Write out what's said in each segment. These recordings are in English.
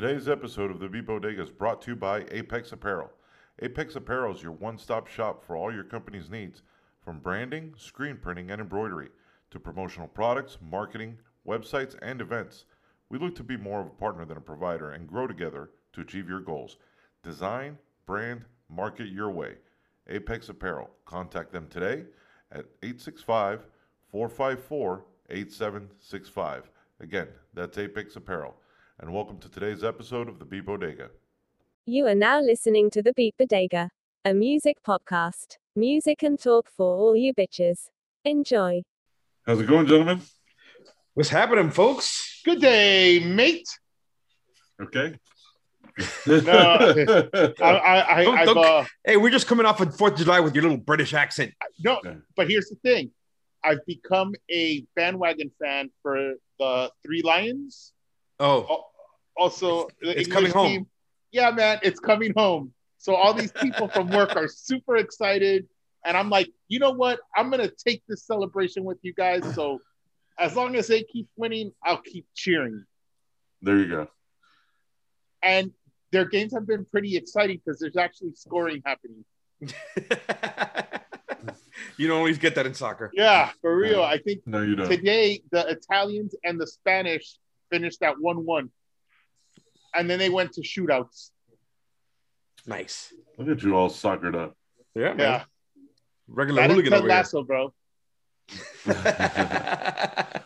Today's episode of the Beat Bodega is brought to you by Apex Apparel. Apex Apparel is your one stop shop for all your company's needs, from branding, screen printing, and embroidery to promotional products, marketing, websites, and events. We look to be more of a partner than a provider and grow together to achieve your goals. Design, brand, market your way. Apex Apparel. Contact them today at 865 454 8765. Again, that's Apex Apparel. And welcome to today's episode of the Beat Bodega. You are now listening to the Beat Bodega, a music podcast. Music and talk for all you bitches. Enjoy. How's it going, gentlemen? What's happening, folks? Good day, mate. Okay. No, I, I, I, Don't- don't- uh, Hey, we're just coming off of Fourth of July with your little British accent. no, but here's the thing. I've become a bandwagon fan for the Three Lions. Oh, Al- Also, the It's English coming home. team. Yeah, man, it's coming home. So all these people from work are super excited, and I'm like, you know what? I'm gonna take this celebration with you guys. So as long as they keep winning, I'll keep cheering. There you go. And their games have been pretty exciting because there's actually scoring happening. you don't always get that in soccer. Yeah, for real. I think No, you don't. today the Italians and the Spanish finished at one-one, and then they went to shootouts. Nice. Look at you all suckered up. Yeah, man. Yeah, Regular that is hooligan Ted over Lasso, bro.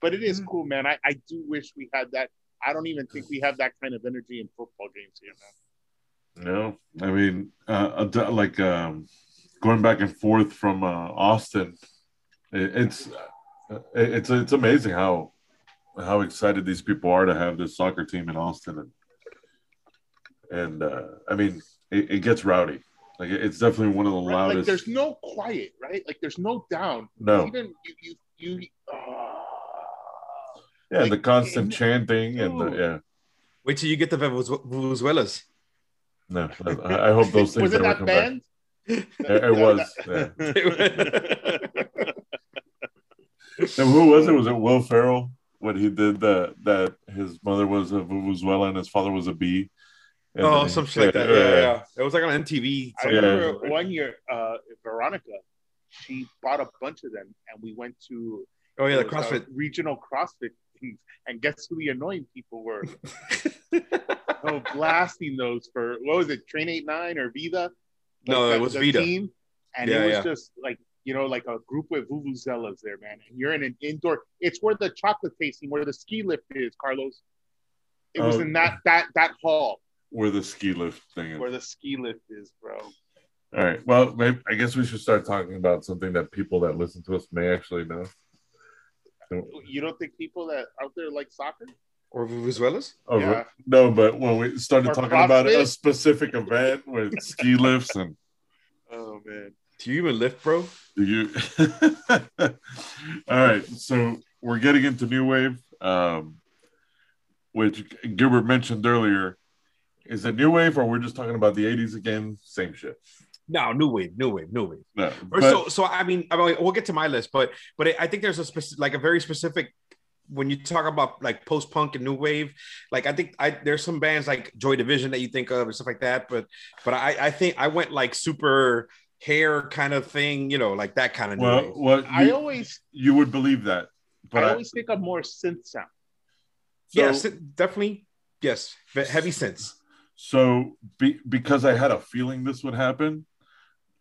But it is cool, man. I, I do wish we had that. I don't even think we have that kind of energy in football games here, man. No, I mean, uh, like um, going back and forth from uh, Austin, it, it's uh, it's it's amazing how how excited these people are to have this soccer team in Austin, and and uh, I mean, it, it gets rowdy. Like it's definitely one of the Right? Like loudest. there's no quiet, right? Like there's no down. no, Even you you you. Uh, yeah, the constant in- chanting and the, yeah. Wait till you get the Venezuelas. No, I, I hope those things was it never that come back. It, it was. Yeah. And who was it? Was it Will Ferrell when he did that? That his mother was a vuvuzela and his father was a bee. And oh, then- some shit like that. Yeah, yeah, It was like on MTV. I Yeah. one year, uh, Veronica, she bought a bunch of them, and we went to Oh yeah, the it was, uh, CrossFit. regional CrossFit things, and guess who the annoying people were? oh, blasting those for what was it, Train Eight Nine or Vida? No, the- it was the Vida. Team, and Yeah, it was yeah. just like you know, like a group with vuvuzelas there, man. And you're in an indoor. It's where the chocolate tasting, where the ski lift is, Carlos. It was Oh. in that that that hall where the ski lift thing is. where the ski lift is, bro. All right. Well, maybe, I guess we should start talking about something that people that listen to us may actually know. You don't think people that out there like soccer? or Venezuelas. Oh, Yeah. No, but when we started Or talking about a specific event with ski lifts and Oh man. Do you even lift, bro? Do you? All right, so we're getting into new wave, um, which Gilbert mentioned earlier. Is it new wave, or we're just talking about the '80s again? Same shit. No, new wave, new wave, new wave. No, but- so, so I mean, I mean, we'll get to my list, but but I think there's a specific, like a very specific when you talk about like post punk and new wave. Like I think I there's some bands like Joy Division that you think of and stuff like that, but but I I think I went like super hair kind of thing, you know, like that kind of new well, wave. what I you, always you would believe that, but I I- always think of more synth sound. So, yes, definitely. Yes, but heavy sense. So, be, because I had a feeling this would happen,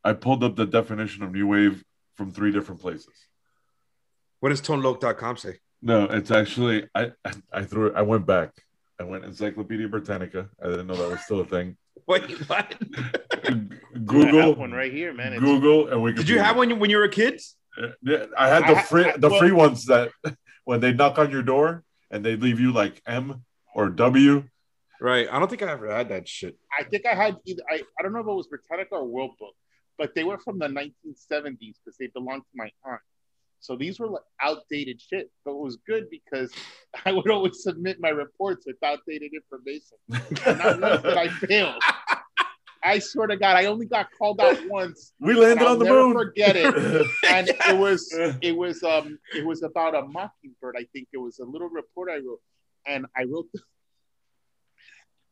I pulled up the definition of new wave from three different places. What does toneloke.com say? No, it's actually I I, I threw it. I went back. I went Encyclopedia Britannica. I didn't know that was still a thing. What? what? I Google have one right here, man. It's, Google and we Did you have one when you were a kid? Yeah, I had the ha- free I- the well- free ones that when they knock on your door and they leave you like M or W. Right. I don't think I ever had that shit. I think I had either I, I don't know if it was Britannica or World Book, but they were from the 1970s because they belonged to my aunt. So these were like outdated shit, but it was good because I would always submit my reports with outdated information. And not once did I fail. I swear to God, I only got called out once. We landed on the moon. forget it. And it was it was um it was about a mockingbird. I think it was a little report I wrote, and I wrote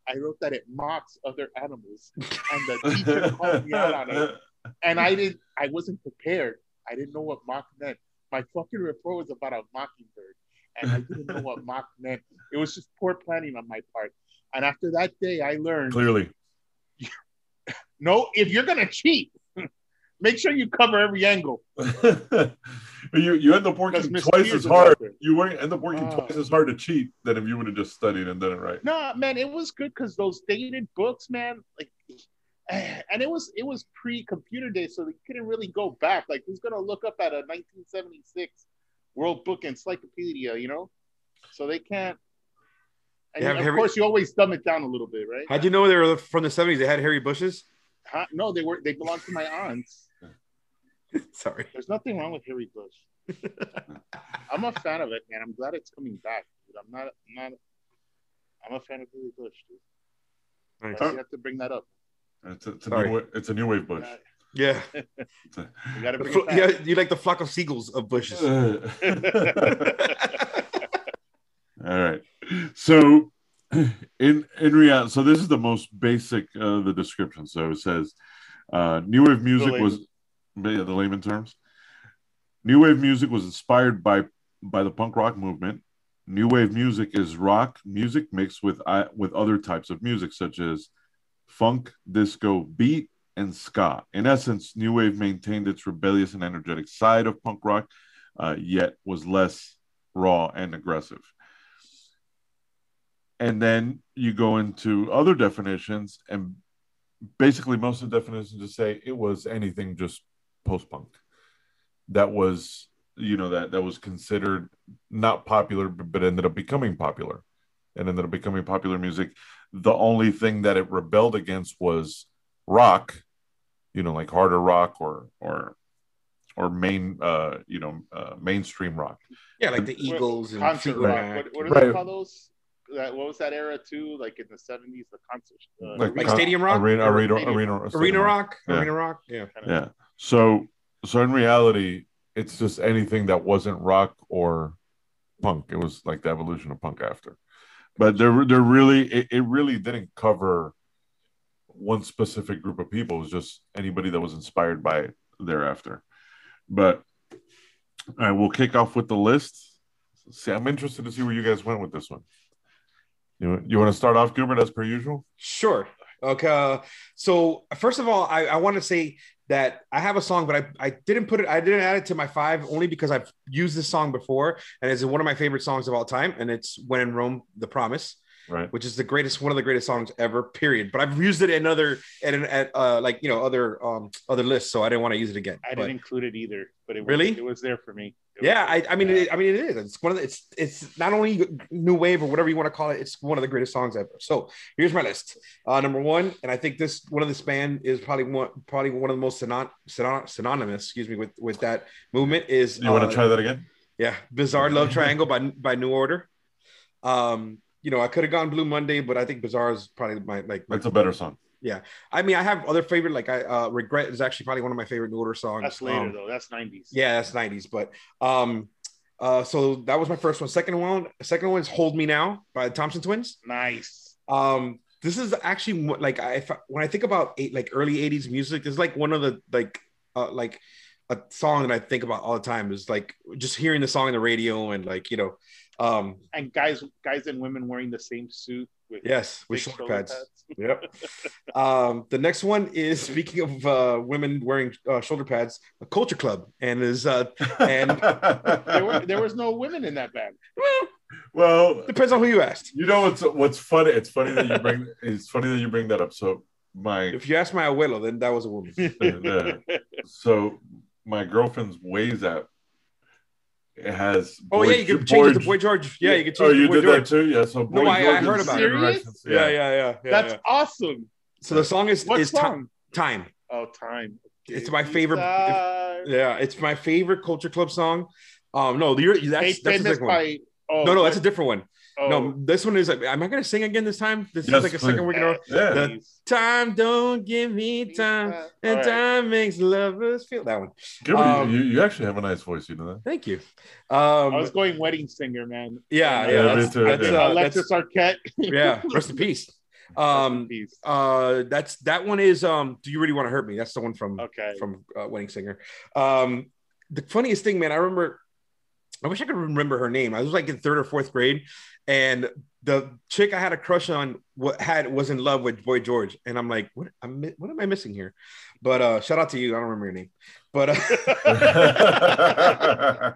I wrote that it mocks other animals, and the teacher called me out on it. And I didn't. I wasn't prepared. I didn't know what mock meant. My fucking report was about a mockingbird, and I didn't know what mock meant. It was just poor planning on my part. And after that day, I learned Clearly. no. If you're gonna cheat, make sure you cover every angle. you you end up working twice as hard. You end up working Ah. twice as hard to cheat than if you would have just studied and done it right. No, man, it was good because those dated books, man, like, and it was it was pre-computer days, so they couldn't really go back. Like, who's gonna look up at a 1976 World Book Encyclopedia, you know? So they can't. And Yeah, of Harry- course, you always dumb it down a little bit, right? How'd you know they were from the 70s? They had hairy bushes? Huh? No, they were they belonged to my aunts. Sorry. There's nothing wrong with Harry Bush. I'm a fan of it, man. I'm glad it's coming back. Dude. I'm not. I'm not. I'm a fan of Harry Bush, dude. Nice. Why You have to bring that up. It's a, it's a, new, wa- it's a new wave bush. Yeah. A- You got to bring it yeah, you like the flock of seagulls of bushes. All right. So in in reality, so this is the most basic uh the description. So it says uh new wave music The was yeah, the layman terms. New wave music was inspired by by the punk rock movement. New wave music is rock music mixed with with other types of music such as funk, disco, beat, and ska. In essence, new wave maintained its rebellious and energetic side of punk rock, uh, yet was less raw and aggressive. And then you go into other definitions, and basically most of the definitions just say it was anything just post punk that was, you know, that that was considered not popular, but, but ended up becoming popular, and ended up becoming popular music. The only thing that it rebelled against was rock, you know, like harder rock or or or main, uh, you know, uh, mainstream rock. Yeah, like the Eagles and concert Fleetwood rock. What, what do Right. they call those? That what was that era too? Like in the seventies, the concert. Uh, Like, Like con- Stadium Rock? arena, arena, Stadium arena, Arena stadium Rock. Yeah. Arena Rock. Yeah. Yeah. So so in reality, it's just anything that wasn't rock or punk. It was like the evolution of punk after. But they're they're really it, it really didn't cover one specific group of people. It was just anybody that was inspired by it thereafter. But all right, we'll kick off with the list. See, I'm interested to see where you guys went with this one. You, you want to start off, Gilbert, as per usual? Sure. Okay. uh, So first of all, I, I want to say that I have a song, but I, I didn't put it, I didn't add it to my five only because I've used this song before and it's one of my favorite songs of all time. And it's When in Rome, The Promise, Right. which is the greatest, one of the greatest songs ever, period. But I've used it in other, at, at uh, like, you know, other, um, other lists. So I didn't want to use it again. I But- didn't include it either, but it was, Really? it was there for me. Yeah, I, I mean, it, I mean, it is. It's one of the, it's it's not only new wave or whatever you want to call it. It's one of the greatest songs ever. So here's my list. Uh, number one, and I think this one of this band is probably one probably one of the most synon, synon, synonymous, excuse me, with with that movement is. You want uh, to try that again? Yeah, Bizarre Love Triangle by by New Order. Um, you know, I could have gone Blue Monday, but I think Bizarre is probably my like. My, That's a better song. I mean, I have other favorite like I uh, Regret is actually probably one of my favorite New Order songs. That's later Um, though. That's nineties. yeah, that's 90s. But um uh so that was my first one. Second one, second one is Hold Me Now by the Thompson Twins. Nice. Um this is actually like I when I think about eight, like early 80s music, it's like one of the like uh like a song that I think about all the time is like just hearing the song on the radio and like you know um And guys, guys and women wearing the same suit yes with shoulder shoulder pads. pads. Yep. Um, the next one is speaking of uh, women wearing uh, shoulder pads, a culture club, and is uh, And- There, were, there was no women in that band. well, well, depends on who you asked. You know what's what's funny? It's funny that you bring it's funny that you bring that up. So my If you ask my abuelo, then that was a woman. so my girlfriend's WhatsApp it has Oh Boy- yeah, you can change it to Boy George. Yeah, you can change Oh, it to you Boy did George. that too? Yeah. So Boy No, I- I heard is about it. interactions. Yeah, yeah, yeah. yeah, That's yeah. awesome. So the song is What is Ti- song? time. Oh, time. It's my favorite- time. Yeah, it's my favorite culture club song. Um, no, you're, that's Hey, that's the Fitness second one. Oh, No, no, that's a different one. Oh, No, this one is. Am I gonna sing again this time? This Yes, is like a second please. week in a row. Yeah. The- Time don't give me time, and All right. time makes lovers feel that one. Gilbert, Um, you, you actually have a nice voice, you know that? Thank you. I Um, was going wedding singer, man. yeah, Yeah, yeah, that's, too, that's, yeah. uh, that's- Alexis Arquette. yeah. Rest in peace. Um, Peace. uh, that's that one is um. Do you really want to hurt me? That's the one from Okay. from uh, Wedding Singer. Um, the funniest thing, man, I remember. I wish I could remember her name. I was like in third or fourth grade, and the chick I had a crush on what had was in love with Boy George, and I'm like, what? I'm what am I missing here? But uh, shout out to you. I don't remember your name, but uh,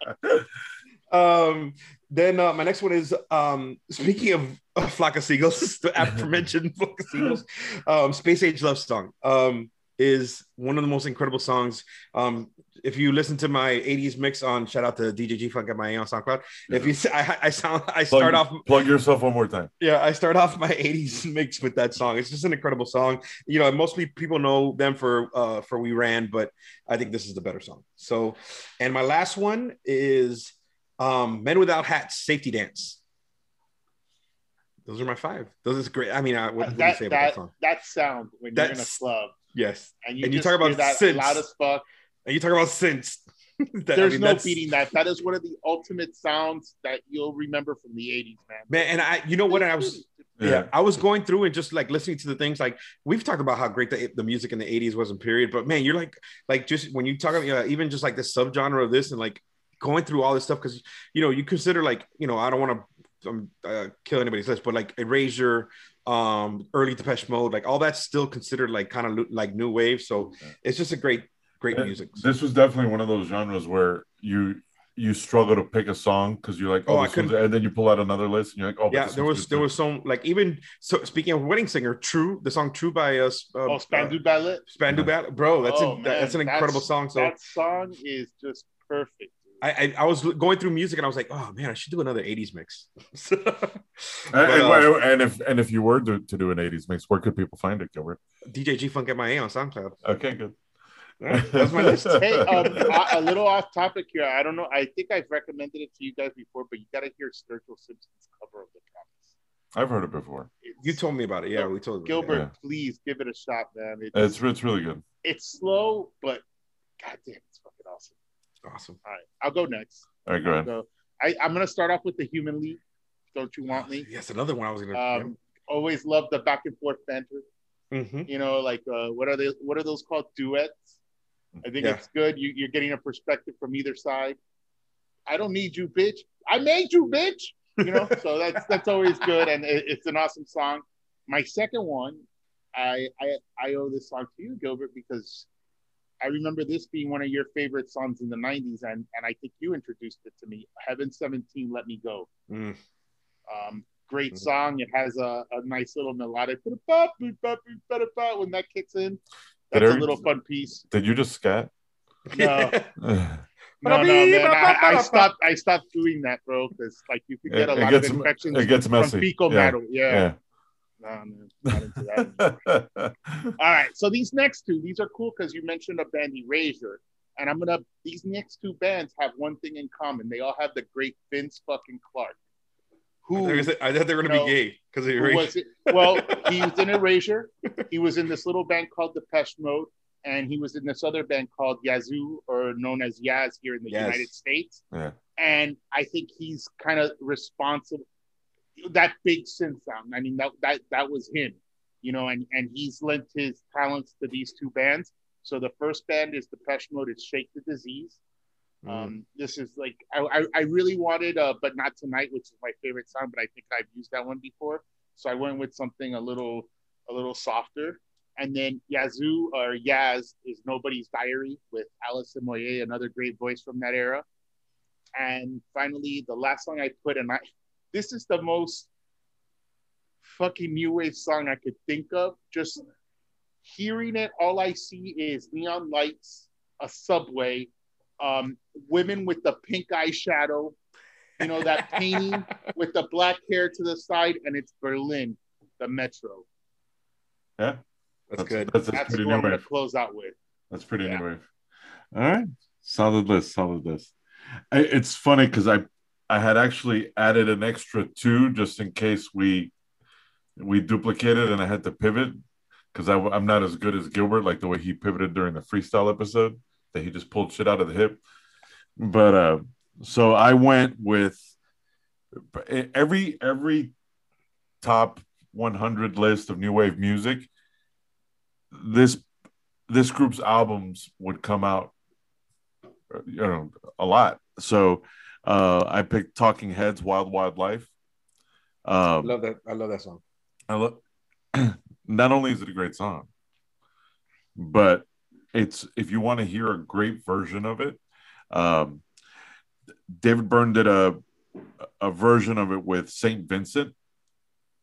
um, then uh, my next one is um, speaking of flock of seagulls, the aforementioned flock of seagulls, um, Space Age Love Song um, is one of the most incredible songs. Um, if you listen to my 80s mix on shout out to DJ G Funk at my on SoundCloud, if you I, I sound I start plug, off plug yourself one more time. yeah, I start off my 80s mix with that song. It's just an incredible song. You know, mostly people know them for uh for We Ran, but I think this is the better song. So, and my last one is um Men Without Hats Safety Dance. Those are my five. Those is great. I mean, I, what, what do you say about that, that song? that sound when you're in a That's- club Yes. and you, and you talk about hear that synths. loud as fuck. And you talk about synths. That- I There's mean, no that's- beating that. That is one of the ultimate sounds that you'll remember from the 80s, man. Man, and I, you know what? I was, yeah. I was going through and just like listening to the things like we've talked about how great the, the music in the 80s was in period, but man, you're like, like just when you talk about uh, even just like the subgenre of this and like going through all this stuff because you know you consider like you know I don't want to um, uh, kill anybody's list, but like Erasure, um, early Depeche Mode, like all that's still considered like kind of like new wave. So it's just a great, great Uh, music. This was definitely one of those genres where you you struggle to pick a song because you're like, Oh, oh, I this one's- couldn't- and then you pull out another list and you're like, oh, yeah, this there was there too. was some like even so speaking of wedding singer, True, the song True by us, uh, Oh, Spandau Ballet. Spandau Ballet, bro. That's Oh, a, man, that's an incredible song. So that song is just perfect. Dude. I, I I was going through music and I was like, oh man, I should do another '80s mix. And, But, and- uh, and if and if you were to, to do an 80s mix, where could people find it, Gilbert? DJ G Funk MIA on SoundCloud. Okay, good. All right, that's my list. hey, um, a, a little off topic here. I don't know. I think I've recommended it to you guys before, but you got to hear Sturgill Simpson's cover of The Promise. I've heard it before. It's, You told me about it. Yeah, we told. Gilbert, Yeah. please give it a shot, man. It's, It's it's really good. it's slow, but goddamn, it's fucking awesome. Awesome. All right, I'll go next. All right, go ahead. So I, I'm gonna start off with the Human League. Don't you want me? Yes, another one I was gonna. Um, always love the back and forth banter. Mhm. You know, like uh, what are they? What are those called? Duets. I think Yeah. it's good. You, you're getting a perspective from either side. I don't need you, bitch. I made you, bitch. You know, so that's that's always good, and it, it's an awesome song. My second one, I, I I owe this song to you, Gilbert, because I remember this being one of your favorite songs in the '90s, and and I think you introduced it to me. Heaven 17, Let Me Go. Mm. Um, great Mhm. song. It has a, a nice little melodic when that kicks in. That's a little fun piece. Did you just scat? No, no, no, man. I, I stopped. I stopped doing that, bro, because like you could get a It lot of infections it gets from messy. fecal Yeah. matter. Yeah. No, man, not into that. All right. So these next two, these are cool because you mentioned a band Erasure. And I'm gonna these next two bands have one thing in common. They all have the great Vince fucking Clarke. I Who thought they- I thought they were gonna No. be gay because of who your was it? Well, he was in Erasure. He was in this little band called Depeche Mode, and he was in this other band called Yazoo, or known as Yaz here in the Yes. United States. Yeah. And I think he's kind of responsible. That big synth sound. I mean, that that that was him, you know. And and he's lent his talents to these two bands. So the first band is Depeche Mode. It's Shake the Disease. Um, this is like I, I, I really wanted uh but not tonight, which is my favorite song, but I think I've used that one before. So I went with something a little a little softer. And then Yazoo or Yaz is Nobody's Diary with Alison Moyet, another great voice from that era. And finally, the last song I put, and I this is the most fucking new wave song I could think of. Just hearing it, all I see is neon lights, a subway, um, women with the pink eyeshadow, you know, that painting with the black hair to the side, and it's Berlin, the metro. Yeah, That's good. That's, that's, That's pretty what new I'm going wave. to close out with. That's pretty Yeah. new wave. All right, solid list, solid list. I, it's funny because I I had actually added an extra two just in case we we duplicated and I had to pivot because I'm not as good as Gilbert, like the way he pivoted during the freestyle episode that he just pulled shit out of the hip. But uh, so I went with every every top 100 list of new wave music, this this group's albums would come out, you know, a lot. So uh, I picked Talking Heads, Wild Wild Life. I Um, love that. I love that song. I love. Not only is it a great song, but it's if you want to hear a great version of it. Um, David Byrne did a a version of it with Saint Vincent.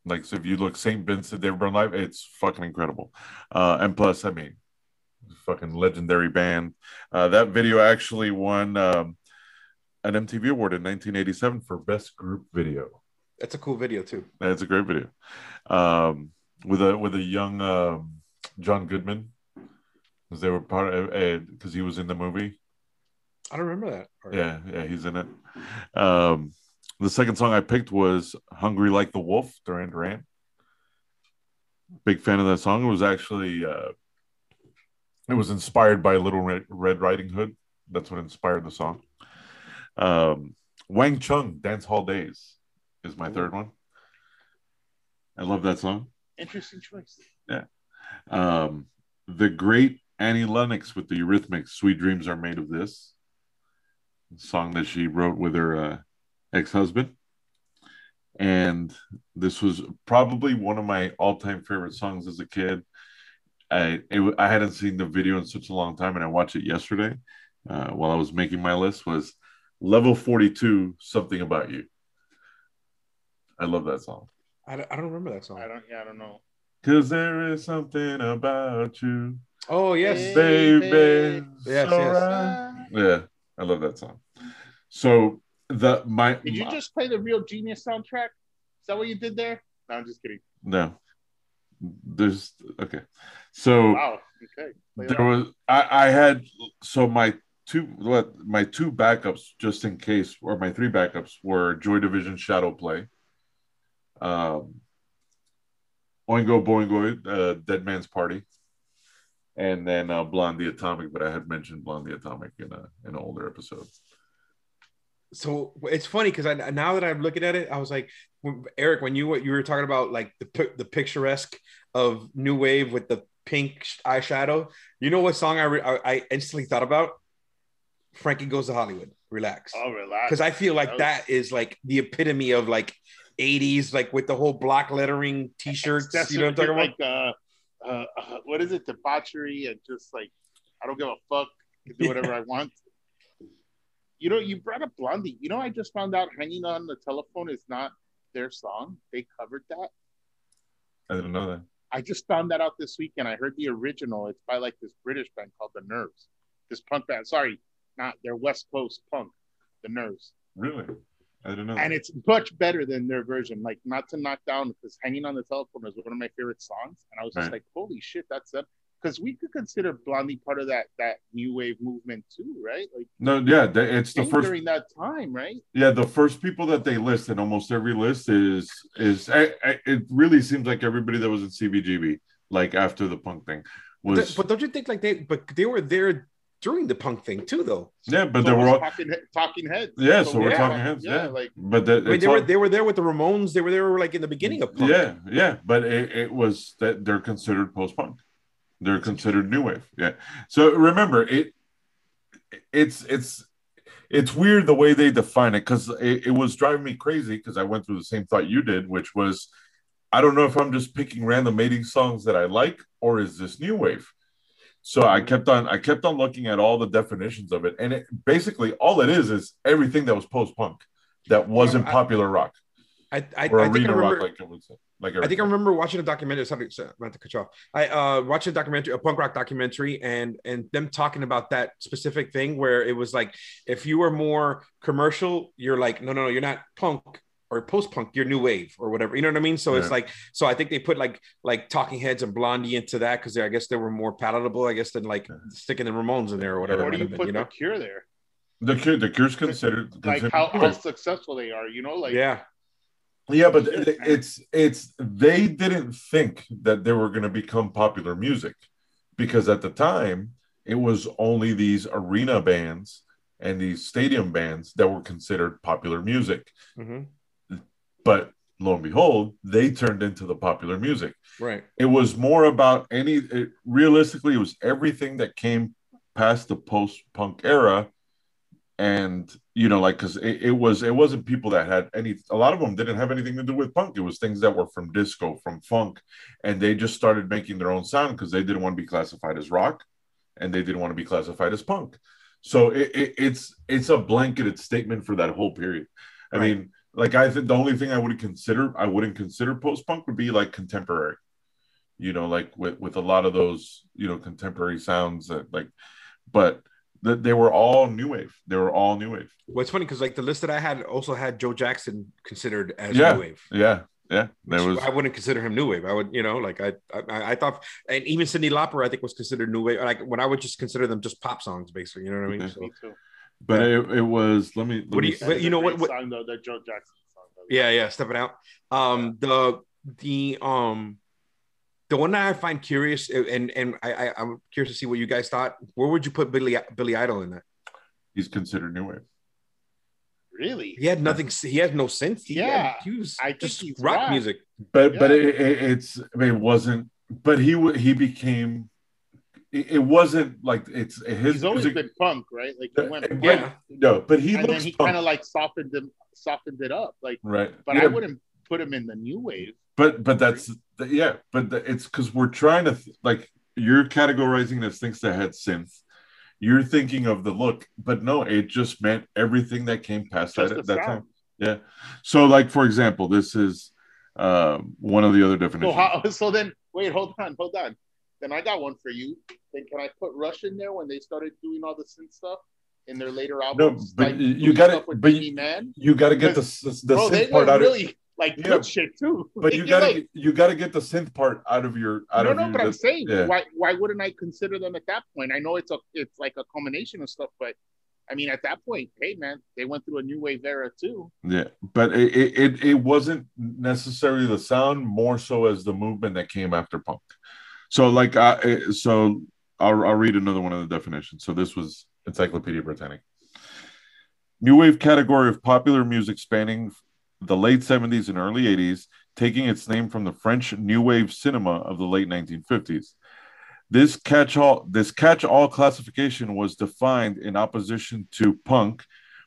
Like, so if you look Saint Vincent, David Byrne live, it's fucking incredible. Uh, and plus, I mean, fucking legendary band. Uh, that video actually won um, an MTV award in 1987 for best group video. That's a cool video too. That's a great video. Um, with a with a young um, John Goodman, because they were part of because he was in the movie. I don't remember that. part. Yeah, yeah, he's in it. Um, the second song I picked was "Hungry Like the Wolf" Duran Duran. Big fan of that song. It was actually uh, it was inspired by Little Red, Red Riding Hood. That's what inspired the song. Um, Wang Chung, "Dance Hall Days," is my third one. I love that song. Interesting choice. Yeah. Um, the great Annie Lennox with the Eurythmics, "Sweet Dreams Are Made of This," song that she wrote with her uh, ex-husband, and this was probably one of my all-time favorite songs as a kid. I it, I hadn't seen the video in such a long time, and I watched it yesterday uh, while I was making my list. Was level forty-two something about you? I love that song. I, don't- I don't remember that song. I don't. Yeah, I don't know. Cause there is something about you. Oh yes. baby. Yes, so yes. right. Yeah, I love that song. So the my, Did you my- just play the Real Genius soundtrack? Is that what you did there? No, I'm just kidding. no. There's okay. So Wow. Okay. There that. was I, I had so my two what my two backups just in case or my three backups were Joy Division Shadow Play, um, Oingo Boingo, uh, Dead Man's Party, and then uh, Blondie Atomic. But I had mentioned Blondie Atomic in a in an older episode. So it's funny because I now that I'm looking at it, I was like, Eric, when you you were talking about like the the picturesque of new wave with the pink eyeshadow, you know what song I re- I instantly thought about? Frankie goes to Hollywood. Relax, Oh, relax. because I feel like That was- that is like the epitome of like 80s, like with the whole block lettering T-shirts. That's you know what I'm talking about? like, uh, uh, uh, what is it? Debauchery and just like, I don't give a fuck. I can do whatever I want. You know, you brought up Blondie. You know, I just found out "Hanging on the Telephone" is not their song. They covered that. I didn't know that. I just found that out this weekend. I heard the original. It's by like this British band called The Nerves. This punk band. Sorry, not their West Coast punk. The Nerves. Really, I don't know. and it's much better than their version. Like, not to knock down because "Hanging on the Telephone" is one of my favorite songs, and I was just Right. like, "Holy shit, that's them!" Because we could consider Blondie part of that that new wave movement too, right? Like, no, yeah, they- it's the first. during that time, right? Yeah, the first people that they list in almost every list is is I, I, it really seems like everybody that was in CBGB, like after the punk thing, was but don't you think like they but they were there during the punk thing too though? yeah, but So they were all talking talking heads. yeah, so we're yeah. talking heads, yeah, yeah, like but that, I mean, it's they were they were there with the Ramones. They were there like in the beginning of punk. yeah, yeah, but it, it was that they're considered post punk, they're considered new wave, yeah. So remember it, it's it's it's weird the way they define it because it, it was driving me crazy because I went through the same thought you did, which was I don't know if I'm just picking random mating songs that I like or is this new wave. So I kept on I kept on looking at all the definitions of it, and it basically all it is is everything that was post punk that wasn't I- popular rock I I, or I think I arena remember. rock, like it was like I think I remember watching a documentary. Sorry, not to cut you off. I uh, watched a documentary, a punk rock documentary, and and them talking about that specific thing where it was like, if you were more commercial, you're like, no, no, no, you're not punk or post punk, you're new wave or whatever. You know what I mean? So it's like, so I think they put like like Talking Heads and Blondie into that because I guess they were more palatable, I guess, than like sticking the Ramones in there or whatever. Or it do you put been, you the know? Cure there? The Cure, the Cure's considered, Like considered how, how successful they are, you know? Like yeah, yeah, but it's it's they didn't think that they were going to become popular music because at the time it was only these arena bands and these stadium bands that were considered popular music. Mhm. But lo and behold, they turned into the popular music. Right. It was more about any. It, realistically, it was everything that came past the post-punk era, and you know, like because it, it was it wasn't people that had any. A lot of them didn't have anything to do with punk. It was things that were from disco, from funk, and they just started making their own sound because they didn't want to be classified as rock, and they didn't want to be classified as punk. So it, it, it's it's a blanketed statement for that whole period. I Right. mean, like I think the only thing I would consider I wouldn't consider post punk would be like contemporary. You know, like with with a lot of those you know contemporary sounds that like, but th- they were all new wave. They were all new wave. What's funny because like the list that I had also had Joe Jackson considered as Yeah. new wave. Yeah, yeah. There was I wouldn't consider him new wave. I would, you know, like I, I, I thought, and even Cyndi Lauper, I think was considered new wave. Like when I would just consider them just pop songs, basically. You know what I mean? Okay. So, Me too. but it, it was let me let What do you- see. you know what- what- Song, though, the Joe Jackson song. though. yeah, yeah, stepping out. Um, the the um, the one that I find curious, and and I, I I'm curious to see what you guys thought. Where would you put Billy Billy Idol in that? he's considered new wave. Really? He had nothing. He had no sense. He Yeah, had, he was I just rock rock. music. But but it, it, it's I mean it wasn't. But he w- he became. It, it wasn't like it's his He's always music. been punk, right? Like he went, Right. Yeah. No, but he and then he kind of like softened him, softened it up. Like, right. but Yeah, I wouldn't put him in the new wave. But but that's yeah. But it's because we're trying to like you're categorizing as things that had synth. You're thinking of the look, but no, it just meant everything that came past Just that that sound. time. Yeah. So like for example, this is um, one of the other So definitions. how? So then, wait, hold on, hold on. Then I got one for you. Then can I put Rush in there when they started doing all the synth stuff in their later albums? No, but like you- gotta- stuff but you- Man. you got to get the the Bro, synth part out really of like Yeah. good shit too. but you got to like, you got to get the synth part out of your out no, of no, your but I'm saying, yeah. why why wouldn't I consider them at that point? I know it's a it's like a combination of stuff, but I mean, at that point, hey man, they went through a new wave era too. Yeah, but it it it wasn't necessarily the sound, more so as the movement that came after punk. So like, eh, so I'll I'll read another one of the definitions. So this was Encyclopedia Britannica. New wave category of popular music spanning the late 70s and early 80s, taking its name from the French new wave cinema of the late 1950s. This catch-all this catch-all classification was defined in opposition to punk,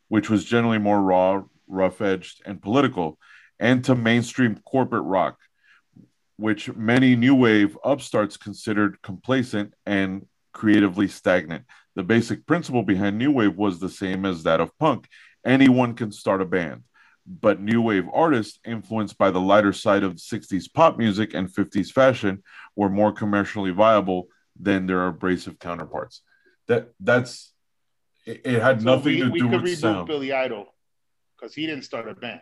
which was generally more raw, rough-edged, and political, and to mainstream corporate rock, which many new wave upstarts considered complacent and creatively stagnant. The basic principle behind new wave was the same as that of punk. Anyone can start a band. But new wave artists, influenced by the lighter side of 60s pop music and 50s fashion, were more commercially viable than their abrasive counterparts. That that's it, it had So nothing we, to we do could with remove sound. Billy Idol because he didn't start a band.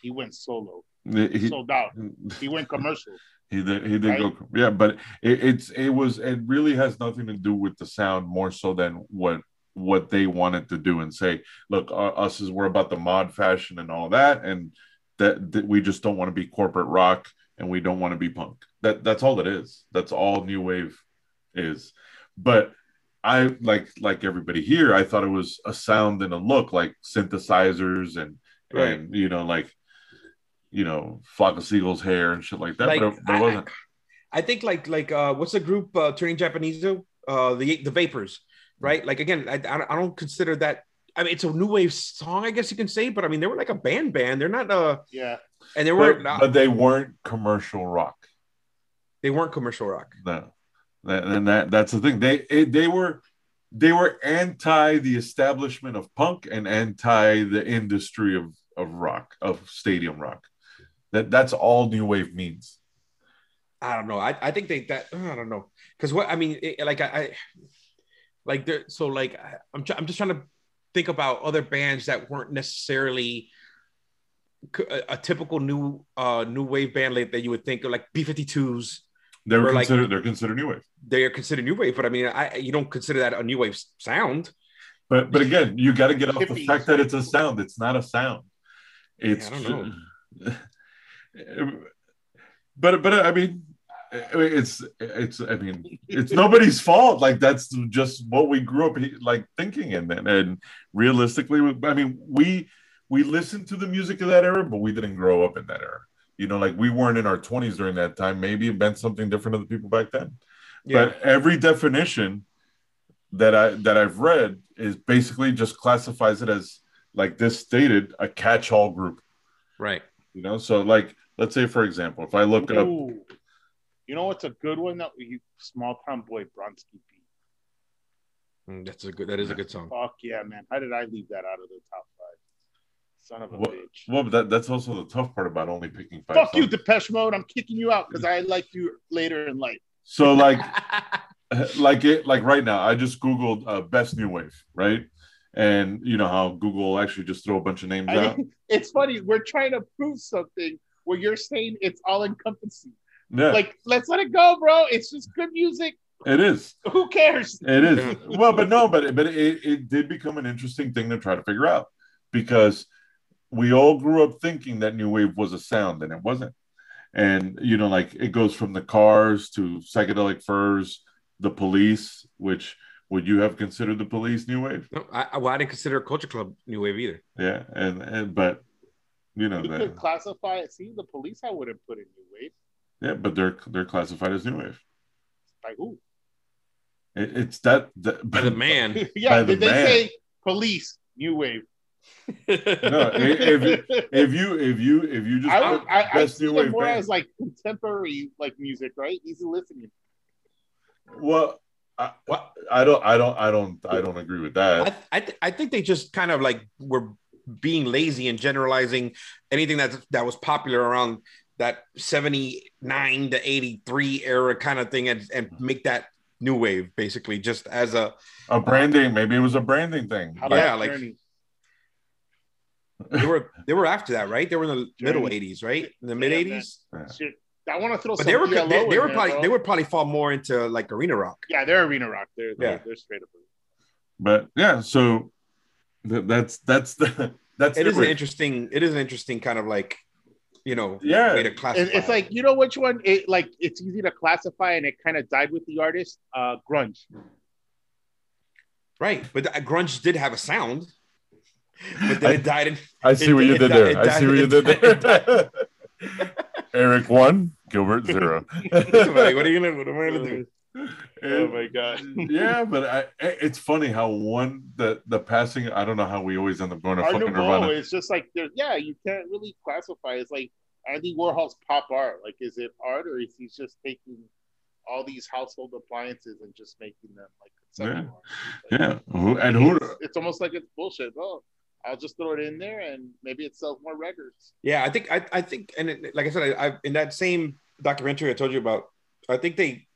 He went solo, He, sold out. He went commercial. he did he did Right? go yeah, but it, it's it was it really has nothing to do with the sound more so than what what they wanted to do and say, look, uh, us is we're about the mod fashion and all that, and that, that we just don't want to be corporate rock and we don't want to be punk. That that's all it is. That's all new wave is. But I like like everybody here, I thought it was a sound and a look like synthesizers and Right. and you know like you know flock of seagulls hair and shit like that. Like, but, it, but it I- wasn't. I think like like uh what's the group uh turning Japanese though? Uh the the Vapors, right? Like again, I, I don't- consider that I mean it's a new wave song, I guess you can say, but I mean they were like a band band. They're not uh Yeah, and they were But, not, but they weren't commercial rock. they weren't commercial rock. No, and that that's the thing. They it, they were they were anti the establishment of punk and anti the industry of of rock of stadium rock. That that's all new wave means. I don't know. I, I think they that I don't know because what I mean it, like I, I like there so like I, I'm tr- I'm just trying to think about other bands that weren't necessarily c- a, a typical new uh new wave band like, that you would think of like B52s They were Or like- considered they're considered new wave. they are considered new wave but I mean I you don't consider that a new wave sound But but again, you got to get off the fact that it's a sound. It's not a sound. It's I don't but but I mean, it's it's I mean it's nobody's fault. Like that's just what we grew up like thinking, and then and realistically, I mean we we listened to the music of that era, but we didn't grow up in that era. You know, like we weren't in our 20s during that time. Maybe it meant something different to the people back then. Yeah. But every definition that I that I've read is basically just classifies it as like this stated a catch-all group. right. You know, so like let's say for example, if I look up You know what's a good one that we small town boy Bronski beat. Mm, that's a good. That is a good song. Fuck yeah, man. How did I leave that out of the top five? Son of a What- bitch. well, that, that's also the tough part about only picking five. Fuck you, songs. Depeche Mode. I'm kicking you out because I like you later in life. So like like it like right now i just googled uh, best new wave right and you know how google actually just throw a bunch of names I out mean, it's funny. We're trying to prove something where you're saying it's all encompassing. yeah Like, let's let it go, bro. It's just good music. it is Who cares? it is well but no but but it, it did become an interesting thing to try to figure out because we all grew up thinking that new wave was a sound and it wasn't and you know like it goes from the cars to psychedelic furs the police which would you have considered the police new wave No, I, I, well, I didn't consider Culture Club new wave either. yeah and and but you know You that could classify it. See, the police I wouldn't put in new wave. Yeah, but they're they're classified as new wave. By who? It, it's that, that By the man. yeah, By the did they man. say police new wave? No, if, if, if you if you if you just I would, put I, I best see new it wave more band, as like contemporary like music, right? Easy listening. well, I, What? I don't I don't I don't I don't agree with that. I I, th- I think they just kind of like were being lazy and generalizing anything that that was popular around that 79 to 83 era kind of thing and, and mm-hmm. make that new wave basically just as a A branding, maybe it was a branding thing. How Yeah, like- Journey? they were they were after that right they were in the middle 80s right in the mid 80s Yeah. Shit. I want to throw but some they were PLO they, they were there, probably bro. they would probably fall more into like arena rock yeah, they're arena rock. They're they're, Yeah. they're straight up. But yeah, so th- that's that's the that's it is an interesting it is an interesting kind of like you know Yeah. way to classify It, it's like you know which one it like it's easy to classify and it kind of died with the artist. Uh, grunge. right but the- grunge did have a sound but then I- it died in I see it- what you did di- there. it I see what you did there. Eric one, Gilbert zero. like, what are you gonna what am I gonna do Oh my god. yeah, but I, it's funny how one the the passing. I don't know how we always end up going to Art fucking Nouveau Nirvana. is just like there's yeah, you can't really classify. It's like Andy Warhol's pop art. Like, is it art or is he just taking all these household appliances and just making them like conceptual art? Like, Yeah, who, and who? It's, it's almost like it's bullshit. Oh, I'll just throw it in there and maybe it sells more records. yeah i think i, I think and it, like i said I, I in that same documentary i told you about i think they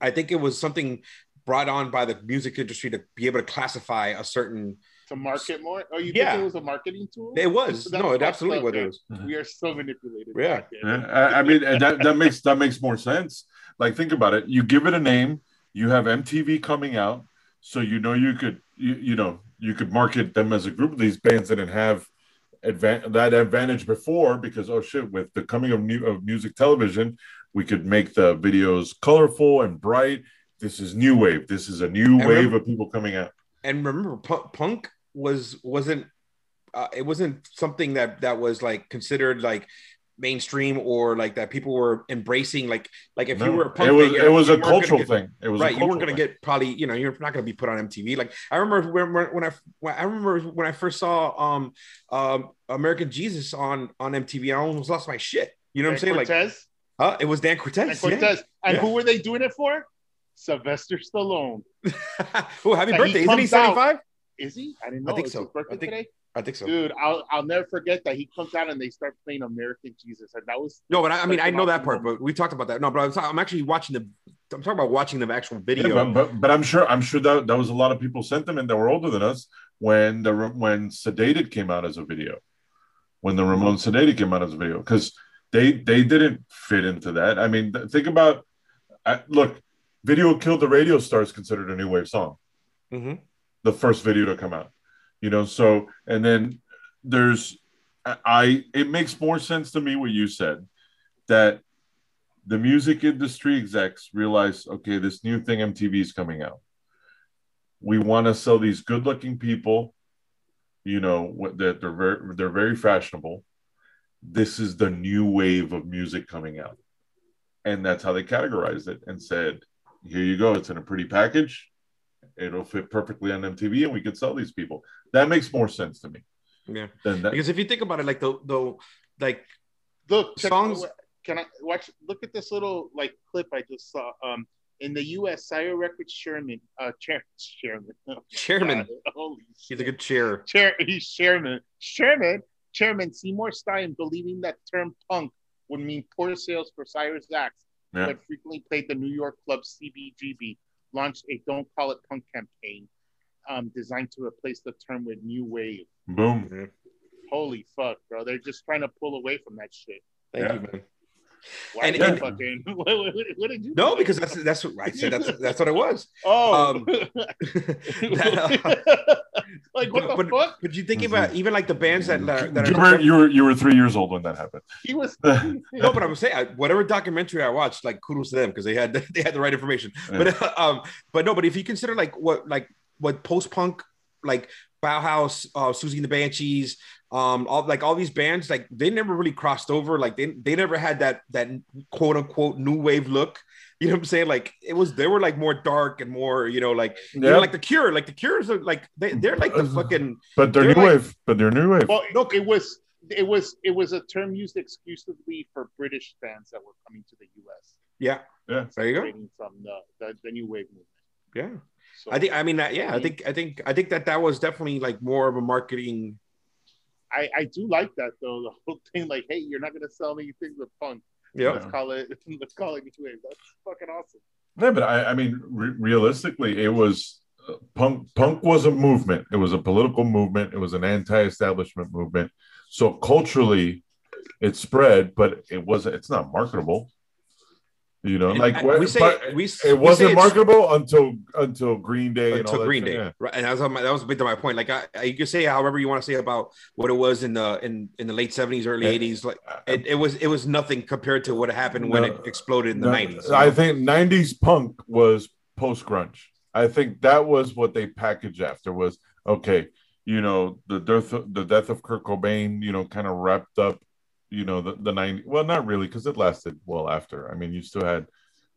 i think it was something brought on by the music industry to be able to classify a certain To market more? Oh, you Yeah. think it was a marketing tool? it was That's no it absolutely up, was man. it was We are so manipulated. Yeah. Yeah. I, I mean, that that makes that makes more sense. Like, think about it. You give it a name. You have MTV coming out, so you know you could you you know you could market them as a group. Of these bands that didn't have advan- that advantage before because oh shit, with the coming of new of music television, we could make the videos colorful and bright. This is new wave. This is a new And wave remember- of people coming out. and remember punk was wasn't uh, it wasn't something that that was like considered like mainstream or like that people were embracing like like if you were a punk it was band, it was a cultural get- thing. It was right you weren't going to thing. get probably you know you're not going to be put on mtv like i remember when, when when i when i remember when i first saw um um american jesus on on mtv i almost lost my shit you know what i'm saying And like Cortez? Huh? it was dan cortez, and Cortez. And Yeah. who were they doing it for? Sylvester Stallone. yeah. oh happy That he birthday isn't he comes out- 75 Is he? I didn't know. I think It's so. his birthday I think- today? i think so Dude, I'll I'll never forget that he comes out and they start playing American Jesus, and that was No, but I, I mean, I know that part, moment. but we talked about that. No, but I was, I'm actually watching the. I'm talking about watching the actual Yeah, video. but, but but I'm sure I'm sure that that was a lot of people sentiment that were older than us when the when Sedated came out as a video, when the Ramon Sedated came out as a video because they they didn't fit into that. I mean, think about I, look, video killed the radio stars considered a new wave song, Mhm. the first video to come out, you know. So and then there's I- it makes more sense to me what you said that the music industry execs realize okay this new thing mtv is coming out we want to sell these good looking people you know, what that they're very they're very fashionable. This is the new wave of music coming out, and that's how they categorized it and said, "Here you go. It's in a pretty package. It'll fit perfectly on MTV, and we could sell these people." That makes more sense to me. Yeah, than that. because if you think about it, like the the like Look, Songs- Can I watch? Look at this little like clip I just saw. Um, in the U.S., Sire Records chairman, uh, chair, chairman, oh Chairman. God, holy he's a good chair. chair, he's chairman, chairman, chairman Seymour Stein, believing that term punk would mean poor sales for Sire's acts, Yeah. that frequently played the New York club CBGB, launched a "Don't Call It Punk" campaign, um, designed to replace the term with new wave. Boom. Holy fuck, bro! They're just trying to pull away from that shit. Thank Yeah. you, man. Why And- you and- fucking, what, what, what did you? No, do? because that's that's what I said. That's that's what it was. oh, um, That- like what the but, fuck? but you thinking about even like the bands that that, that you, are were, you were you were three years old when that happened. He was. no, but I'm saying I- whatever documentary I watched, like kudos to them because they had they had the right information. But um, but no, but if you consider like what like what post punk like Bauhaus, uh, Siouxsie and the Banshees, um, all like all these bands, like they never really crossed over. Like they they never had that that quote unquote new wave look. You know what I'm saying? Like it was they were like more dark and more you know like you know, Yeah. like the Cure, like the Cures are like they they're like the fucking but they're, they're new like- wave. But they're new wave. Well, look, it was it was it was a term used exclusively for British fans that were coming to the U.S. yeah yeah. there you go from the, the the new wave movement. yeah. So I think I mean that yeah I think I think I think that that was definitely like more of a marketing I, I do like that though. The whole thing, like, hey, you're not gonna sell anything with punk. yeah Let's call it let's call it new wave. That's fucking awesome. Yeah, but I, I mean, re- realistically, it was uh, punk. Punk was a movement. It was a political movement. It was an anti-establishment movement. So culturally, it spread, but it wasn't. It's not marketable. You know, like And we say we, it wasn't marketable until until Green Day and until that Green Day, yeah. right? And that was my, that was a bit to my point. Like I, I, you can say however you want to say about what it was in the in in the late seventies, early eighties. Like it, it was it was nothing compared to what happened when it exploded in the No, nineties. I think '90s punk was post grunge. I think that was what they packaged after was okay. You know, the death the death of Kurt Cobain. You know, kind of wrapped up. You know, the the '90s. Well, not really, because it lasted well after. I mean, you still had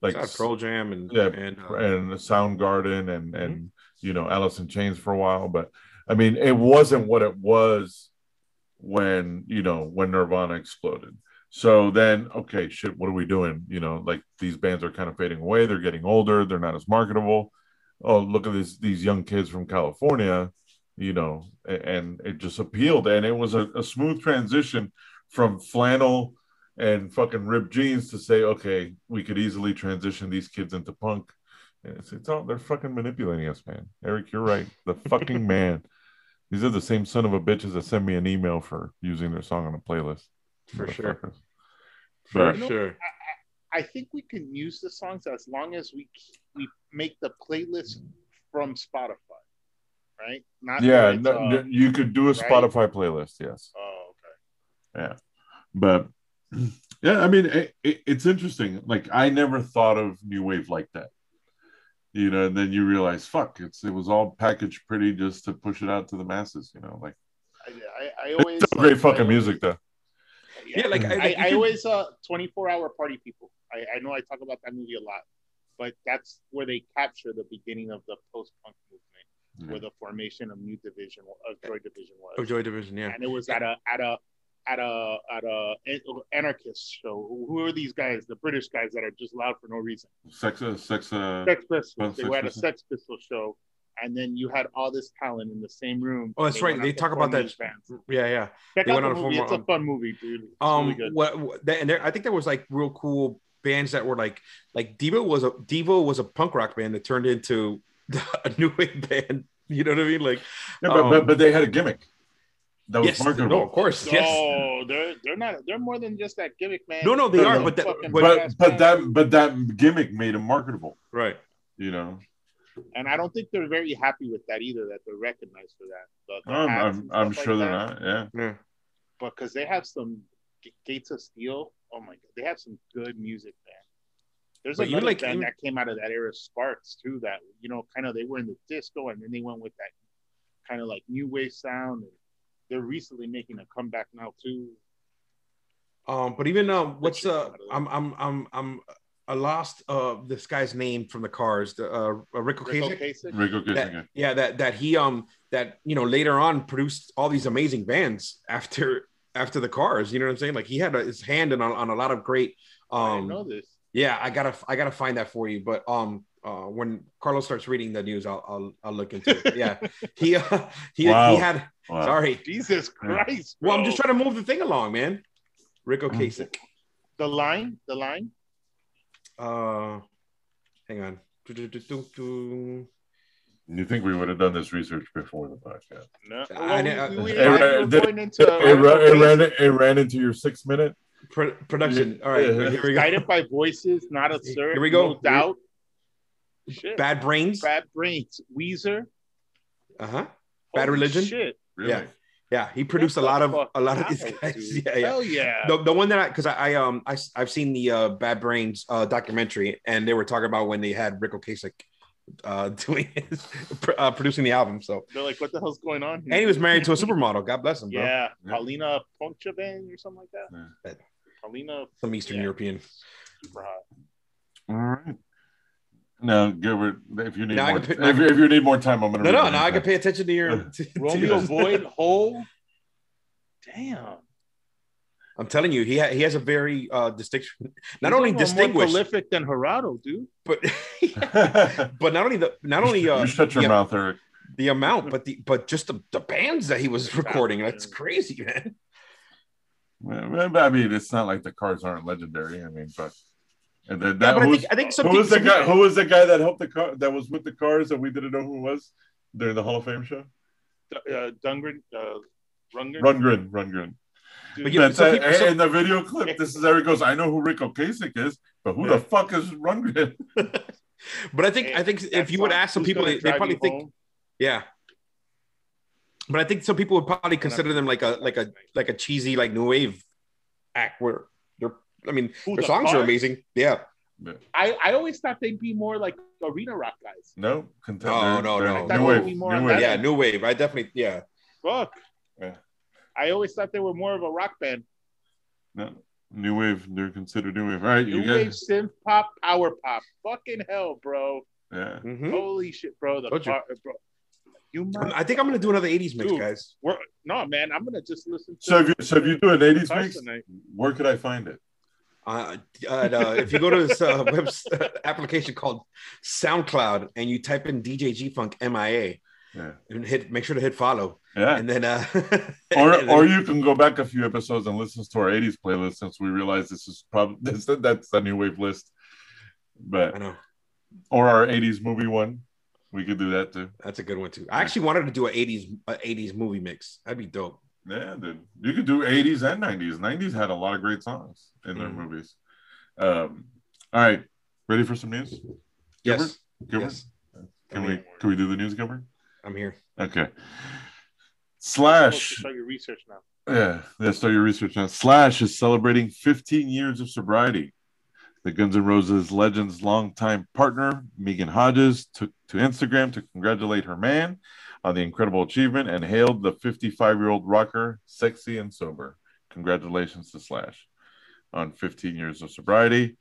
like like Pearl Jam and Yeah, and uh, and Soundgarden and and you know Alice in Chains for a while, but I mean it wasn't what it was when you know when Nirvana exploded. So then, okay, shit, what are we doing? You know, like these bands are kind of fading away. They're getting older. They're not as marketable. Oh, look at this these young kids from California, you know, a- and it just appealed, and it was a, a smooth transition from flannel and fucking ripped jeans to say, okay, we could easily transition these kids into punk. And It's, it's all they're fucking manipulating us, man. Eric, you're right. The fucking man. These are the same son of a bitches that send me an email for using their song on a playlist. For sure. Motherfuckers. for But- sure. I think we can use the songs as long as we we make the playlist from Spotify, right? Not yeah, no, uh, you could do a right? Spotify playlist. Yes. oh, okay. But yeah i mean it, it, it's interesting like i never thought of new wave like that you know and then you realize fuck it's it was all packaged pretty just to push it out to the masses you know like I, I, I always it's still great like, fucking I- music though Yeah, like I, I, I can- always uh 24 hour party people. I, I know I talk about that movie a lot, but that's where they capture the beginning of the post punk movement, Yeah. where the formation of New Division of Joy Division was. oh, Joy Division, yeah. and it was at a at a at a at a anarchist show. Who are these guys? The British guys that are just loud for no reason. sex uh, sex uh Sex Pistols. Oh, They Sex were at a Pistols. Sex Pistol show, and then you had all this talent in the same room. Oh, that's They right. They talk about that. bands. Yeah, yeah. Check They out went the on a movie. former- It's a um, fun movie, dude. It's Um, really good. what, what and there, I think there was like real cool bands that were like like Devo was a Devo was a punk rock band that turned into a new wave band. You know what I mean? Like, yeah, but, um, but but they had a gimmick that was yes, marketable no, of course, yes. No, they're they're not. They're more than just that gimmick, man. No, no, they No, are, no, but that, but, but but that but that gimmick made them marketable right. you know and I don't think they're very happy with that either. That they're recognized for that. The, the i'm, I'm, I'm stuff sure like they're not yeah Yeah. But because they have some G- Gates of Steel. Oh my god, they have some good music, man. There's But you another like- band you- that came out of that era, Sparks, too. That you know, kind of they were in the disco, and then they went with that kind of like new wave sound. And they're recently making a comeback now too. Um, but even um, what's uh, I'm I'm I'm I'm I lost uh this guy's name from the Cars, the uh, Rick Ric Ocasek. Ocasek? Rico That, yeah, that that he um that you know later on produced all these amazing bands after after the Cars. You know what I'm saying? Like he had a, his hand in on, on a lot of great. I know Um, this. yeah, I gotta I gotta find that for you. But um, uh, when Carlos starts reading the news, I'll I'll, I'll look into it. Yeah, he uh, he Wow. he had. Wow. Sorry. Jesus Christ. Well, I'm just trying to move the thing along, man. Ric Ocasek. the line, the line. Uh, hang on. You think we would have done this research before the podcast? No, I well, we, we, It ran- did- into It, ran, it, ran, it ran into your six minute. Pro- production. All right, Yeah. here we go. Guided by voices, not a sir. Here we go. No doubt. Shit. Bad brains. Bad brains. Weezer. Uh huh. Bad Religion? Shit. Really? Yeah. Yeah, he produced a lot of a lot of these guys. dude. Yeah, yeah. Hell yeah. The, the one that I because I, I um I I've seen the uh, Bad Brains uh, documentary and they were talking about when they had Ric Ocasek uh, doing his, uh, producing the album. So They're like, what the hell's going on? here? and he was married to a supermodel. God bless him, bro. Yeah, Yeah. Paulina Ponchavin or something like that. Yeah. Paulina, Some Eastern Yeah. European. super hot. All right. Now, Gilbert, if you need Now more, can pick- if, if you need more time, I'm gonna. No, read no, now I can pay attention to your. to- to Romeo your- Void Hole. Damn. I'm telling you, he ha- he has a very uh distinction. Not He's only almost more distinguished, prolific than Gerardo, dude. but but not only the not only uh you shut your the, mouth, Eric. the amount, but the but just the, the bands that he was recording. That's crazy, man. Well, I mean, it's not like the cards aren't legendary. I mean, but and then Yeah, that but I think I think some who was the guy? Who was the guy that helped the car? That was with the cars that we didn't know who was during the Hall of Fame show. Uh, Dungren, uh, Rundgren. Rundgren, Rundgren. Dude, But you- That's some people- some- in the video clip, this is Eric goes. I know who Ric Ocasek is, but who Yeah. the fuck is Rundgren? But I think I think if you would ask some people, they, they probably think Home? yeah. But I think some people would probably consider them like a like a like a cheesy like new wave act where they're. I mean, Who, their the songs are amazing. Yeah. I, I always thought they'd be more like arena rock guys. No, contender. No, no, no. New wave. New wave. Yeah, new wave. I definitely yeah. Fuck. Yeah. I always thought they were more of a rock band. No, new wave. They're considered new wave. All right, New you wave, guys. synth pop, power pop. Fucking hell, bro. Yeah. Mhm. Holy shit, bro. The Told you. bro. You might, I think I'm gonna do another '80s mix, Dude. guys. we're, no, man. I'm gonna just listen to. So if you so if you do an '80s mix, tonight. where could I find it? Uh, uh, if you go to this uh, web application called SoundCloud and you type in DJ G Funk MIA Yeah. and hit, make sure to hit follow, Yeah. and then uh, or then- or you can go back a few episodes and listen to our 80s playlist since we realize this is probably this, that's the new wave list But I know or our 80s movie one we could do that too that's a good one too. I actually wanted to do a '80s a '80s movie mix. That'd be dope. Yeah dude you could do 80s and 90s 90s had a lot of great songs in their Mhm. movies um all right ready for some news Yes, Gilbert? yes, can we can we do the news Gilbert? I'm here. okay slash Start your research now. Yeah, let's start your research now. Slash is celebrating 15 years of sobriety. The Guns N' Roses legend's longtime partner, Meegan Hodges, took to Instagram to congratulate her man on the incredible achievement and hailed the 55 year old rocker sexy and sober. Congratulations to Slash on 15 years of sobriety.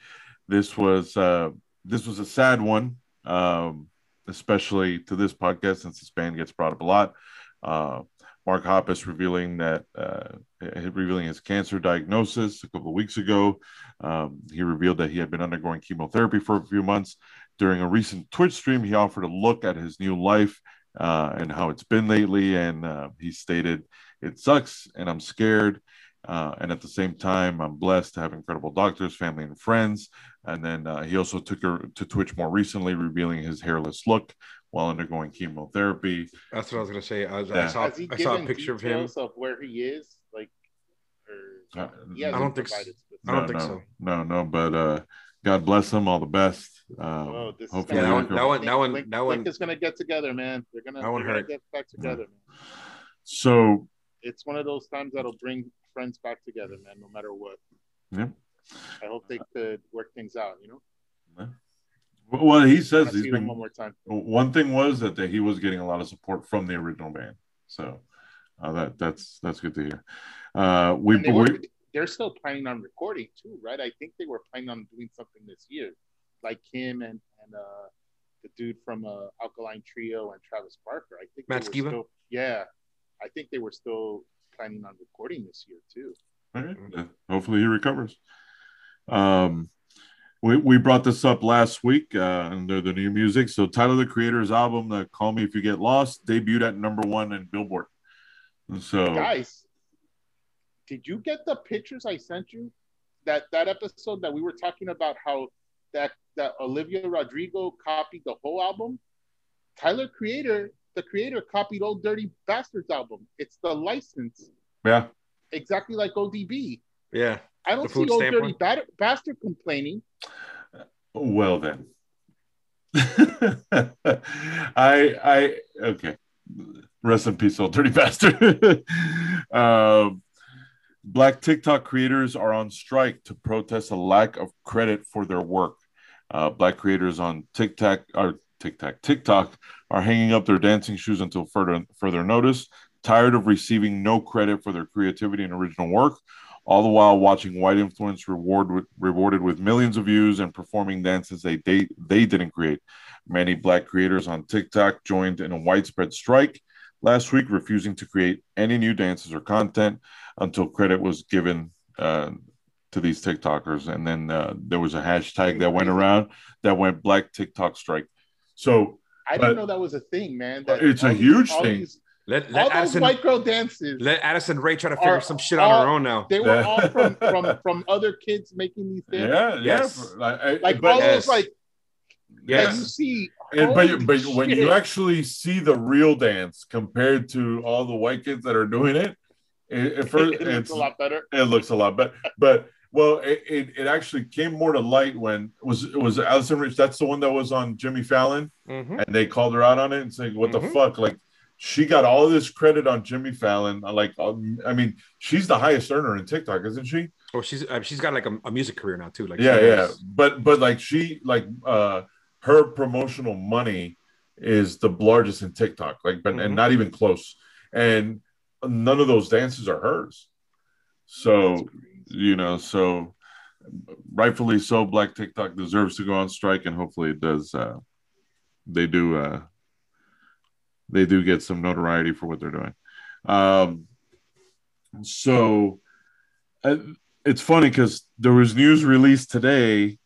This was uh, this was a sad one, um, especially to this podcast since this band gets brought up a lot. Uh, Mark Hoppus revealing that uh, revealing his cancer diagnosis a couple of weeks ago. Um, he revealed that he had been undergoing chemotherapy for a few months. During a recent Twitch stream, he offered a look at his new life uh, and how it's been lately. And uh, he stated, "It sucks, and I'm scared." Uh, and at the same time, I'm blessed to have incredible doctors, family, and friends. And then uh, he also took her to Twitch more recently, revealing his hairless look while undergoing chemotherapy. That's what I was gonna say. I, was, I saw I saw a picture of him. details of where he is? Like, or Uh, he I don't think so. I don't no, think no, so. No, no, but uh, God bless him. All the best. Um, Oh, this is hopefully, Yeah, that gonna- one, that one, that one, Link, that one. Link is gonna get together, man. They're gonna, That one hurt. get back together. Man. So It's one of those times that'll bring friends back together, man. No matter what. Yeah. I hope they could work things out. You know. Well, he says wanna he's see them been. one more time. One thing was that that he was getting a lot of support from the original band, so uh, that that's that's good to hear. Uh, we, they we were, they're still planning on recording too, right? I think they were planning on doing something this year, like him and and uh, the dude from uh, Alkaline Trio and Travis Barker. I think Matt Skiba? still, yeah, I think they were still planning on recording this year too. All right. Uh, Hopefully he recovers. Um, we, we brought this up last week uh, under the new music. So Tyler the Creator's album, the "Call Me If You Get Lost," debuted at number one in Billboard. And so Guys, did you get the pictures I sent you? That that episode that we were talking about how that that Olivia Rodrigo copied the whole album. Tyler Creator, the creator, copied Old Dirty Bastards album. It's the license, yeah, exactly like ODB. Yeah. I don't see Old Dirty one? Ba- Bastard complaining. well then. I I okay. Rest in peace, old dirty bastard. um, black TikTok creators are on strike to protest a lack of credit for their work. Uh, black creators on TikTok or TikTok TikTok are hanging up their dancing shoes until further further notice. Tired of receiving no credit for their creativity and original work, all the while watching white influence reward with, rewarded with millions of views and performing dances they, they they didn't create. Many black creators on TikTok joined in a widespread strike last week, refusing to create any new dances or content until credit was given uh, to these TikTokers. And then uh, there was a hashtag that went around that went Black TikTok Strike. So I But- didn't know that was a thing, man. That It's a these- huge thing. these- Let, all let those Addison white girl dances. let Addison Rae try to figure Are some shit on her own now. they were all from, from from other kids making these things. yeah, Yes. yeah, I- I- Like but- all yes. those like Yes. you see. And, but holy but when you actually see the real dance compared to all the white kids that are doing it, it, it first, it looks it's a lot better. it looks a lot better. But well, it, it, it actually came more to light when it was it was Allison Rich. That's the one that was on Jimmy Fallon, Mhm. and they called her out on it and saying, "What Mhm. the fuck?" Like she got all this credit on Jimmy Fallon. Like um, I mean, she's the highest earner in TikTok, isn't she? Oh, she's uh, she's got like a, a music career now too. Like yeah, yeah. But but like she like uh her promotional money is the largest in TikTok, like but Mhm. and not even close. And none of those dances are hers. So you know, so rightfully so, Black TikTok deserves to go on strike, and hopefully it does. Uh, they do. Uh, they do get some notoriety for what they're doing. Um, so uh, it's funny because there was news released today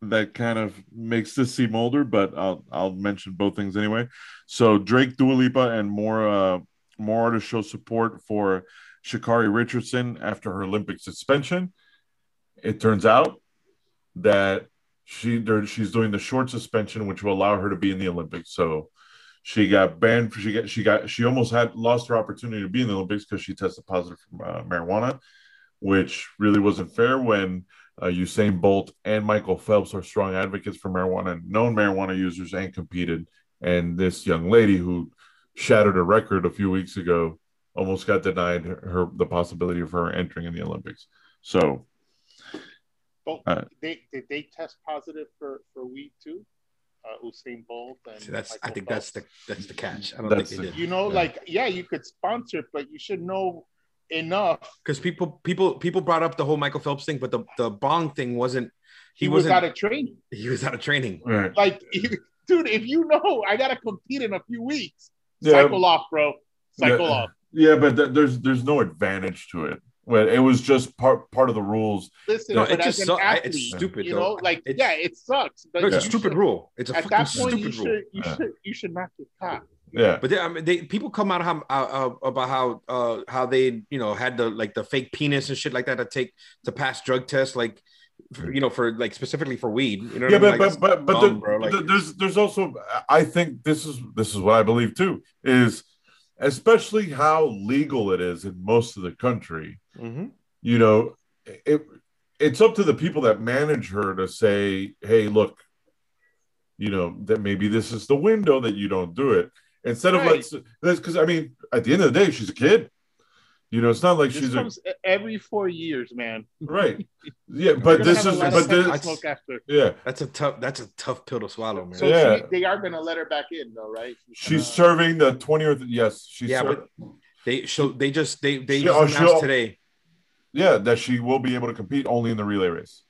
that kind of makes this seem older, but I'll I'll mention both things anyway. So Drake, Dua Lipa, and more uh, more artists show support for Sha'Carri Richardson after her Olympic suspension. It turns out that she she's doing the short suspension, which will allow her to be in the Olympics. So she got banned. She got she got she almost had lost her opportunity to be in the Olympics because she tested positive for uh, marijuana, which really wasn't fair when uh, Usain Bolt and Michael Phelps are strong advocates for marijuana, known marijuana users, and competed. And this young lady who shattered a record a few weeks ago almost got denied her, her the possibility of her entering in the Olympics. So Both, Uh, they did they test positive for for weed too? Uh, Usain Bolt and See, that's I think Phelps? that's the that's the catch. I don't That's think they the- did you know Yeah. like yeah you could sponsor but you should know enough. because people people people brought up the whole Michael Phelps thing, but the the bong thing wasn't. He, He was wasn't. out of training. he was out of training. right. Like, dude, if you know I gotta compete in a few weeks, Yeah. cycle off, bro. Cycle Yeah. off. Yeah, but th- there's there's no advantage to it. Well, it was just part part of the rules. Listen, No, it just an sucks. athlete, It's stupid, You though. know, like It's- yeah, it sucks. But No, it's a stupid should- rule. It's a At fucking that point, stupid you rule. should you Yeah. should you should not get caught. Yeah, But they, I mean, they people come out how, uh, uh, about how uh, how they you know had the like the fake penis and shit like that to take to pass drug tests like for, you know for like specifically for weed. You know what yeah, I mean? but Like, but but, but dumb, the- Like, there's there's also I think this is this is what I believe too is especially how legal it is in most of the country. Mhm. You know, it it's up to the people that manage her to say, hey, look, you know that maybe this is the window that you don't do it instead of Right. let's this because I mean at the end of the day she's a kid. You know, it's not like This she's comes e- every four years, man. right. Yeah, but this is but this smoke after. yeah. That's a tough. That's a tough pill to swallow, man. So Yeah. she, they are gonna let her back in, though, right? She's Uh, serving the 20th. Yes, she's Yeah, ser- They so they just they they She- just oh, announced today, yeah that she will be able to compete only in the relay race.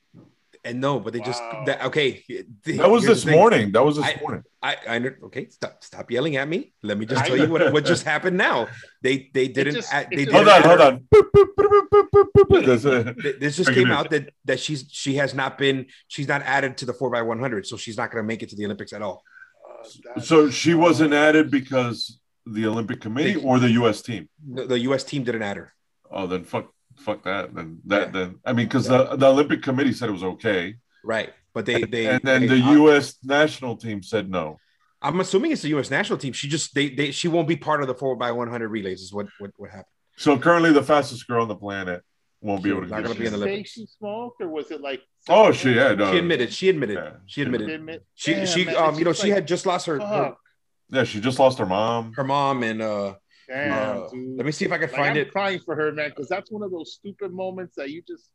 And no, but they just that okay. That was this morning. That was this I- morning. I I know- okay. Stop stop yelling at me. Let me just tell you what what just happened. Now they they didn't. just- they didn't Hold on, hold on. Boop, boop, boop, This just came out that that she's she has not been she's not added to the four x one hundred, so she's not going to make it to the Olympics at all. uh, So she wasn't added because the Olympic Committee or the U.S. team. The, the U.S. team didn't add her. Oh, then fuck, fuck that. Then that, Yeah. then I mean, because the, the Olympic Committee said it was okay, Right, but they they and then they- the I- U.S. national team said no. I'm assuming it's the U.S. national team. She just they they she won't be part of the four by one hundred relays. Is what what what happened. So currently, the fastest girl on the planet won't be able to. not get gonna be in the say Olympics. she smoked, or was it like? Oh, she had. Uh, She admitted. She admitted. yeah. She admitted. Admit- She Damn, she man, um you know just she had just lost her her, Yeah, she just lost her mom. her mom and uh, Damn, uh, dude. let me see if I can Like, find I'm it. crying for her, man, because that's one of those stupid moments that you just.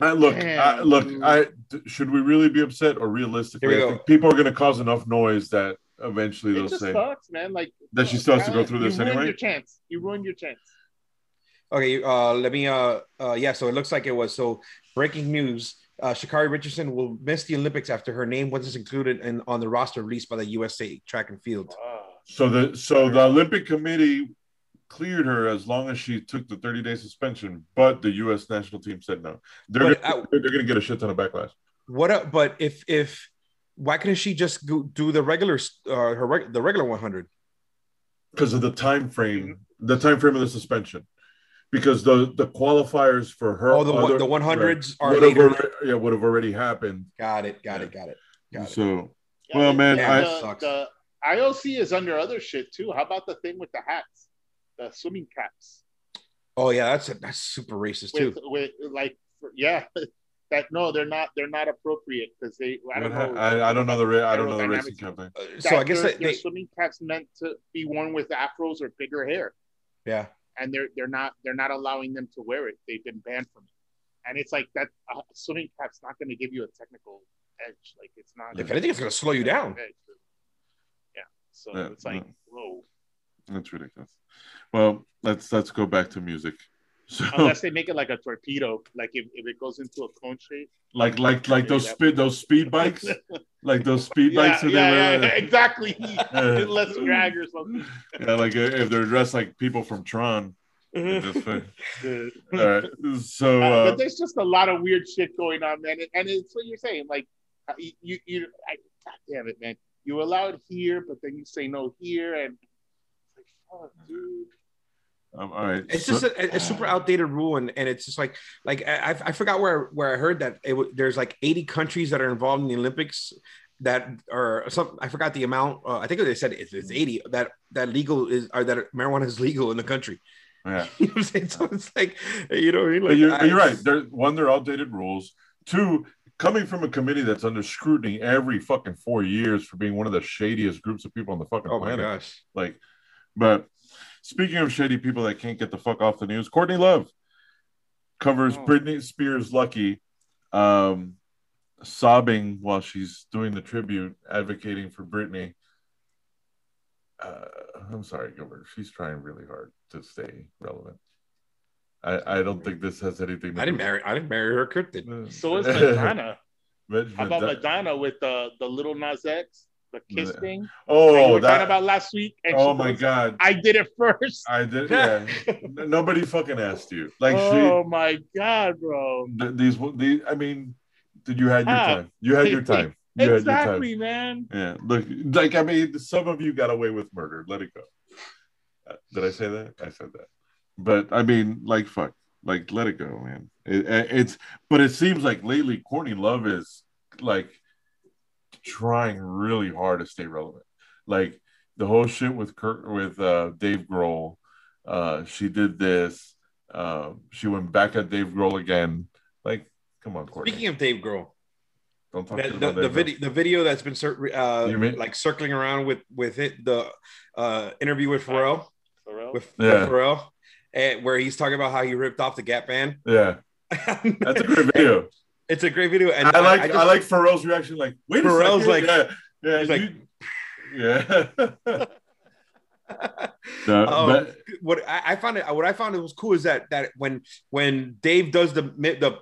I, look, I, look. dude. I d- should we really be upset or realistically? I think people are going to cause enough noise that eventually It they'll just say sucks, man. Like that she still has to go through this ruined anyway. Your chance. You ruined your chance. Okay, uh, let me uh, uh, yeah. So it looks like it was so breaking news. Uh, Sha'Carri Richardson will miss the Olympics after her name wasn't included in, on the roster released by the USA Track and Field. So the so the Olympic Committee cleared her as long as she took the 30 day suspension, but the U.S. national team said no. They're But, gonna, uh, they're going to get a shit ton of backlash. What? A, but if if why couldn't she just go, do the regular uh, her reg, the regular 100? because of the time frame, the time frame of the suspension. Because the the qualifiers for her, Oh, the one- other- the 100s are would have later. already- yeah, would have already happened. Got it. Got it. Got it. Got it. So, well, man, Yeah, I, that sucks. the IOC is under other shit too. How about the thing with the hats, the swimming caps? Oh yeah, that's a, that's super racist With, too. with like, yeah, that no, they're not. They're not appropriate because they. I don't know. I, I don't know the ra- I don't know the racing campaign. Uh, So I guess their, that their they, swimming caps meant to be worn with afros or bigger hair, yeah. and they're they're not they're not allowing them to wear it. They've been banned from it, and it's like that uh, swimming cap's not going to give you a technical edge. Like it's not. If anything, it's gonna slow you down. Yeah. So Yeah, it's like, no. whoa. That's ridiculous. Well, let's let's go back to music. So, Unless they make it like a torpedo, like if, if it goes into a cone shape. like like like those speed those speed bikes, like those speed Yeah, bikes. yeah, that they yeah, were- yeah, exactly. Less drag or something. yeah, like uh, if they're dressed like people from Tron. just All right. So Uh, uh, but there's just a lot of weird shit going on, man. And, it's what you're saying. Like, uh, you, you, you I, God damn it, man. You allow it here, but then you say no here, and fuck, dude. um, all right. It's just a, a super outdated rule, and, and it's just like like I, I forgot where where I heard that it there's like 80 countries that are involved in the Olympics that are some I forgot the amount. Uh, I think they said it's, it's 80 that that legal is or that marijuana is legal in the country. yeah. You know what I'm saying? So it's like you know I mean? Like, you're, I- you're right. They're, one, they're outdated rules. Two, coming from a committee that's under scrutiny every fucking four years for being one of the shadiest groups of people on the fucking Oh my planet. gosh. Like, but speaking of shady people that can't get the fuck off the news, Courtney Love covers Oh. Britney Spears' "Lucky," um, sobbing while she's doing the tribute, advocating for Britney. Uh, I'm sorry, Gilbert. She's trying really hard to stay relevant. I, I don't think this has anything. to I didn't marry I didn't marry her, Kurt did. So is Madonna. But- How about Madonna with the the Lil Nas X, the kiss Yeah. thing? Oh, talking that! about last week. Oh my goes, god! I did it first. I did. Yeah. Nobody fucking asked you. Like oh my god, bro. she. th- These. These. I mean, did you had your Ah. time? You had your time. You Exactly, had your time. man. Yeah. Look, like I mean, some of you got away with murder. Let it go. Uh, Did I say that? I said that. But I mean, like fuck. Like let it go, man. It, it's. But it seems like lately, Courtney Love is like trying really hard to stay relevant. Like the whole shit with Kurt with uh, Dave Grohl. Uh, she did this. Uh, she went back at Dave Grohl again. Like, come on, Courtney. Speaking of Dave Grohl, Don't talk the, shit the, about the Grohl. video the video that's been cir- uh, mean- like circling around with with it the uh, interview with Pharrell For real? with Yeah. Pharrell. and where he's talking about how he ripped off the Gap band. Yeah, that's a great video. It's a great video, and I like I, just- like Pharrell's reaction. Like, wait, Pharrell's like- yeah, yeah, he's like- yeah. No, Um, but- what I, I found it what I found it was cool is that that when when Dave does the the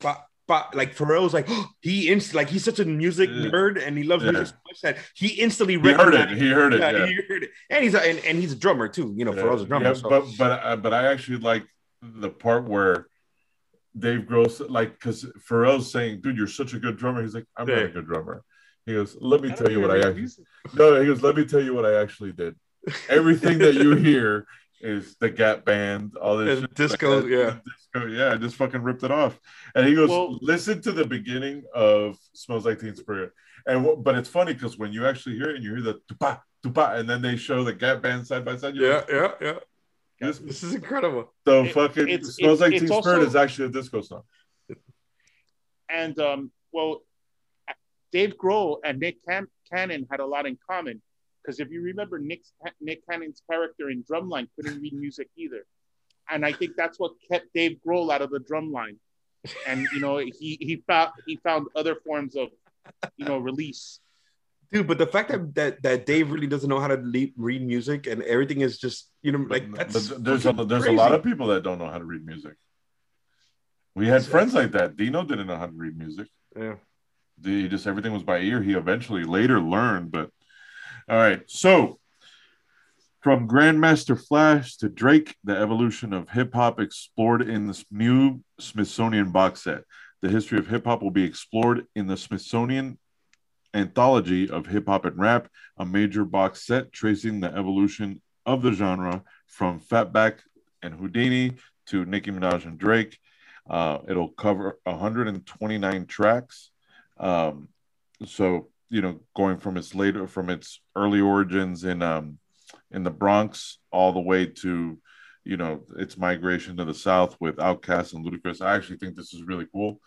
ba- like Pharrell's like he inst like he's such a music Yeah. nerd and he loves Yeah. music so much that he instantly he heard it. He heard it. yeah, Yeah, he heard it and he's a, and, and he's a drummer too you know Yeah. Pharrell's a drummer Yeah, so. but but uh, but I actually like the part where Dave Grohl like because Pharrell's saying, "Dude, you're such a good drummer." He's like, "I'm not a good drummer." He goes, "Let me tell you what I actually." music. No, he goes, "Let me tell you what I actually did." Everything that you hear is the Gap Band, all this disco, the- yeah. disco, yeah. I just fucking ripped it off. And he goes, Well- "Listen to the beginning of Smells Like Teen Spirit." And what, but it's funny because when you actually hear it and you hear the tupa tupa, and then they show the Gap Band side by side, yeah like, yeah yeah This, this is incredible So It- fucking smells like Teen Spirit is actually a disco song. And um, well, Dave Grohl and Nick Can- Cannon had a lot in common because if you remember, Nick's, Nick Cannon's character in Drumline couldn't read music either, and I think that's what kept Dave Grohl out of the Drumline. And you know, he he found he found other forms of you know release. Dude but the fact that that, that Dave really doesn't know how to le- read music and everything is just you know like that's but there's a, there's a lot of people that don't know how to read music. We had friends like that. Dino didn't know how to read music. yeah He just everything was by ear. He eventually later learned, but all right. So from Grandmaster Flash to Drake, the evolution of hip hop explored in this new Smithsonian box set. The history of hip hop will be explored in the Smithsonian anthology of hip hop and rap, a major box set tracing the evolution of the genre from Fatback and Whodini to Nicki Minaj and Drake. Uh, it'll cover 129 tracks. Um, so you know, going from its later from its early origins in um, in the Bronx all the way to you know its migration to the South with Outkast and Ludacris. I actually think this is really cool.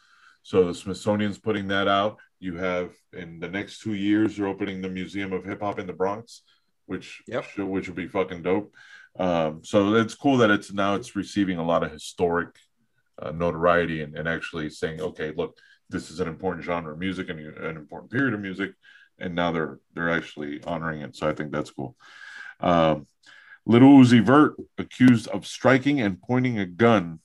So the Smithsonian's putting that out. You have in the next two years, you're opening the Museum of Hip Hop in the Bronx, which Yep. should, which would be fucking dope. Um, so it's cool that it's now it's receiving a lot of historic uh, notoriety and, and actually saying, okay, look, this is an important genre of music and an important period of music, and now they're they're actually honoring it. So I think that's cool. Um, Lil Uzi Vert accused of striking and pointing a gun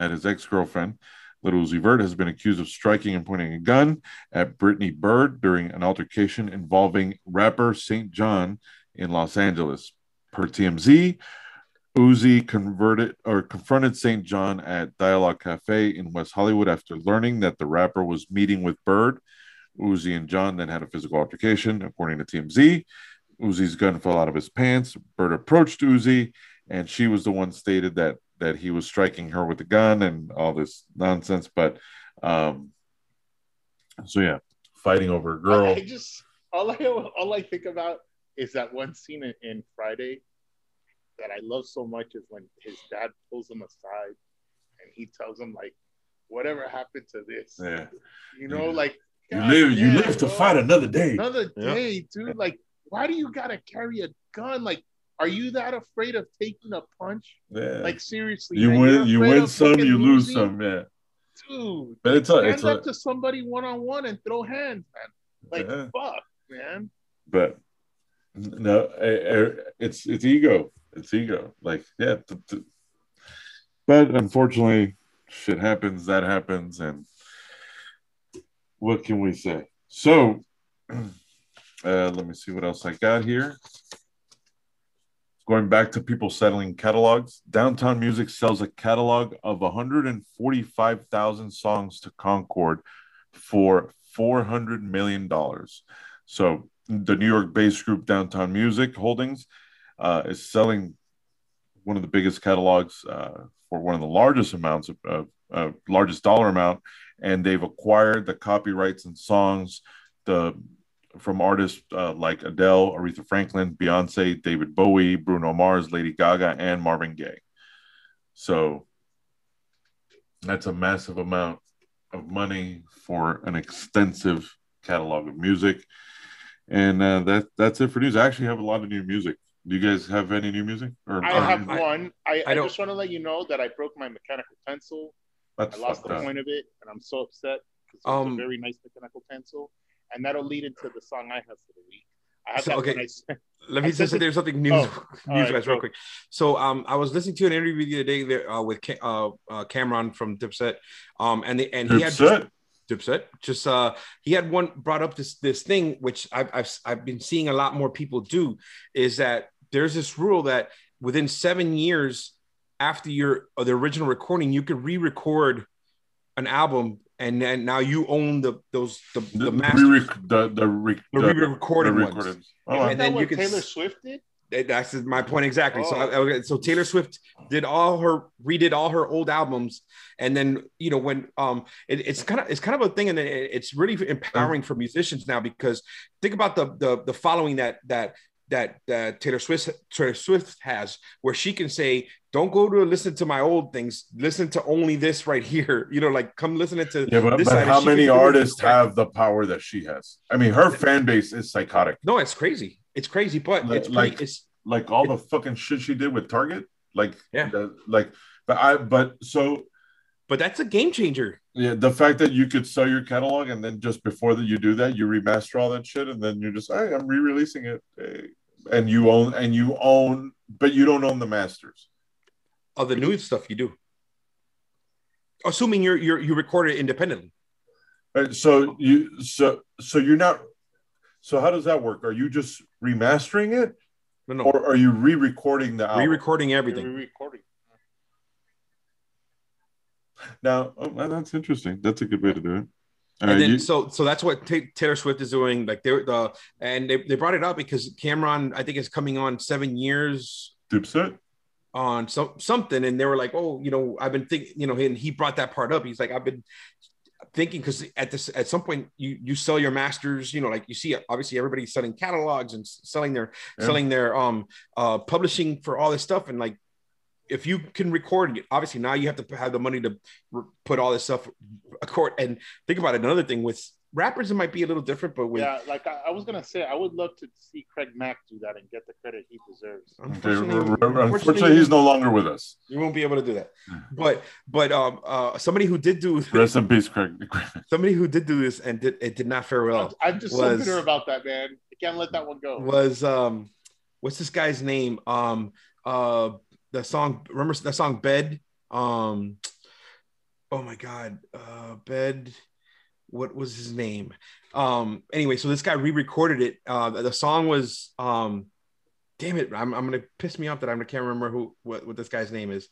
at his ex girlfriend. Lil Uzi Vert has been accused of striking and pointing a gun at Brittany Byrd during an altercation involving rapper St. John in Los Angeles. Per TMZ, Uzi converted or confronted St. John at Dialogue Cafe in West Hollywood after learning that the rapper was meeting with Byrd. Uzi and John then had a physical altercation, according to TMZ. Uzi's gun fell out of his pants. Byrd approached Uzi, and she was the one stated that that he was striking her with a gun and all this nonsense. But um, so yeah, fighting over a girl. I just all I all I think about is that one scene in, in Friday that I love so much is when his dad pulls him aside and he tells him like, "Whatever happened to this?" Yeah, You know, Yeah. like you God live. You live to bro. fight another day. another Yeah. day, dude. Like, why do you gotta carry a gun? Like, are you that afraid of taking a punch? Yeah, Like, seriously, you man, win. You win some, you lose losing? some. Yeah, dude. but it's a, Stand it's a, up to somebody one on one and throw hands, man. Like, Yeah. fuck, man. but no, eh, eh, it's it's ego. It's ego. Like yeah, but unfortunately, shit happens. That happens, and what can we say? So, uh, let me see what else I got here. Going back to people settling catalogs, Downtown Music sells a catalog of 145,000 songs to Concord for $400 million. So the New York-based group Downtown Music Holdings uh, is selling one of the biggest catalogs uh, for one of the largest amounts of, of uh, largest dollar amount, and they've acquired the copyrights and songs the from artists uh, like Adele, Aretha Franklin, Beyonce, David Bowie, Bruno Mars, Lady Gaga, and Marvin Gaye. So that's a massive amount of money for an extensive catalog of music. And uh, that that's it for news. I actually have a lot of new music Do you guys have any new music? Or I have I- one. I, I I, don't- just want to let you know that I broke my mechanical pencil. that's I lost the up. point of it, and I'm so upset because it was Um, a very nice mechanical pencil, and that'll lead into the song I have for the week. I have So, okay. I Let me I just say there's something news, Oh, news right, guys, real go. quick. So um, I was listening to an interview the other day there uh, with Ca- uh, uh, Cam'ron from Dipset, um, and the, and he had Dipset? Dipset. Just uh, he had one brought up this this thing which I've, I've I've been seeing a lot more people do is that there's this rule that within seven years after your uh, the original recording, you could re-record an album, and then now you own the those the the, The, master, re-rec- the, the, re- the the- re-recorded the ones. Oh, and that then what you can Taylor Swift did? That's my point exactly. So, Oh. I, I- so Taylor Swift did all her redid all her old albums, and then you know when um it, it's kind of it's kind of a thing, and it, it's really empowering for musicians now because think about the the the following that that that that Taylor Swift Taylor Swift has, where she can say, "Don't go to listen to my old things. Listen to only this right here." You know, like come listen to Yeah, but, but how many artists have the power that she has? I mean, her fan base is psychotic. No, it's crazy. It's crazy, but Like- it's pretty, like- it's Like all the fucking shit she did with Target. Like, Yeah. the- like, but I, but so but that's a game changer. yeah, the fact that you could sell your catalog and then just before that you do that, you remaster all that shit and then you're just, hey, I'm re-releasing it, Hey. and you own and you own, but you don't own the masters. Of the new stuff you do. Assuming you're you're you record it independently. Right, so you so so you're not. So how does that work? Are you just remastering it, No, no, or are you re-recording the album? re-recording You're everything. re-recording. now, oh, that's interesting. That's a good way to do it. Uh, And then you- so so that's what Ta Taylor Swift is doing. Like they're the and they, they brought it up because Cam'ron I think is coming on seven years Dipset? On some something, and they were like, oh, you know, I've been thinking, you know, and he brought that part up. He's like, I've been thinking because at this at some point you you sell your masters, you know, like you see obviously everybody's selling catalogs and selling their Yeah. selling their um uh publishing for all this stuff and like if you can record obviously now you have to have the money to put all this stuff a court and think about it another thing with rappers it might be a little different but with Yeah, like I, I was gonna say, I would love to see Craig Mack do that and get the credit he deserves. Okay, unfortunately, unfortunately, he's no longer with us. you won't be able to do that but but um uh somebody who did do Rest in peace, Craig. somebody who did do this and did it did not fare well I'm just was- so bitter about that, man. I can't let that one go. was um what's this guy's name um uh the song remember the song bed um oh my god uh bed what was his name? Um anyway so this guy re-recorded it. Uh the song was um damn it i'm, I'm gonna piss me off that i can't remember who what, what this guy's name is.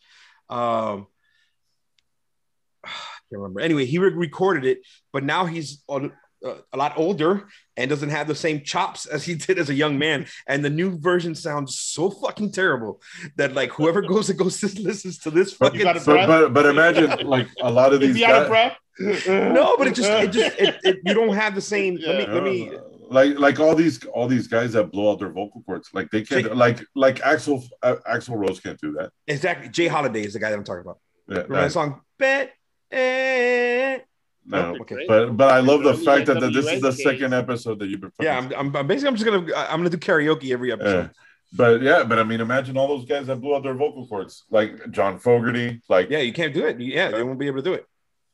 Um I can't remember. Anyway he re- recorded it but now he's on uh, a lot older and doesn't have the same chops as he did as a young man. And the new version sounds so fucking terrible that like whoever goes and goes listens to this But- fucking But, but but imagine like a lot of Is these he out of guys, breath? No, but it just it just it, it, you don't have the same. Let me let me. Like like all these all these guys that blow out their vocal cords like they can't See- like like Axl uh, Axl Rose can't do that. Exactly, J. Holiday is the guy that I'm talking about. Yeah, Remember that that- song? Bet. eh. no. Okay. But but I love the Really fact that, that this is the case. second episode that you've been. Yeah, I'm, I'm, I'm basically I'm just gonna I'm gonna do karaoke every Yeah. episode. But yeah, but I mean, imagine all those guys that blew out their vocal cords, like John Fogerty, like Yeah, you can't do it. Yeah, they won't be able to do it.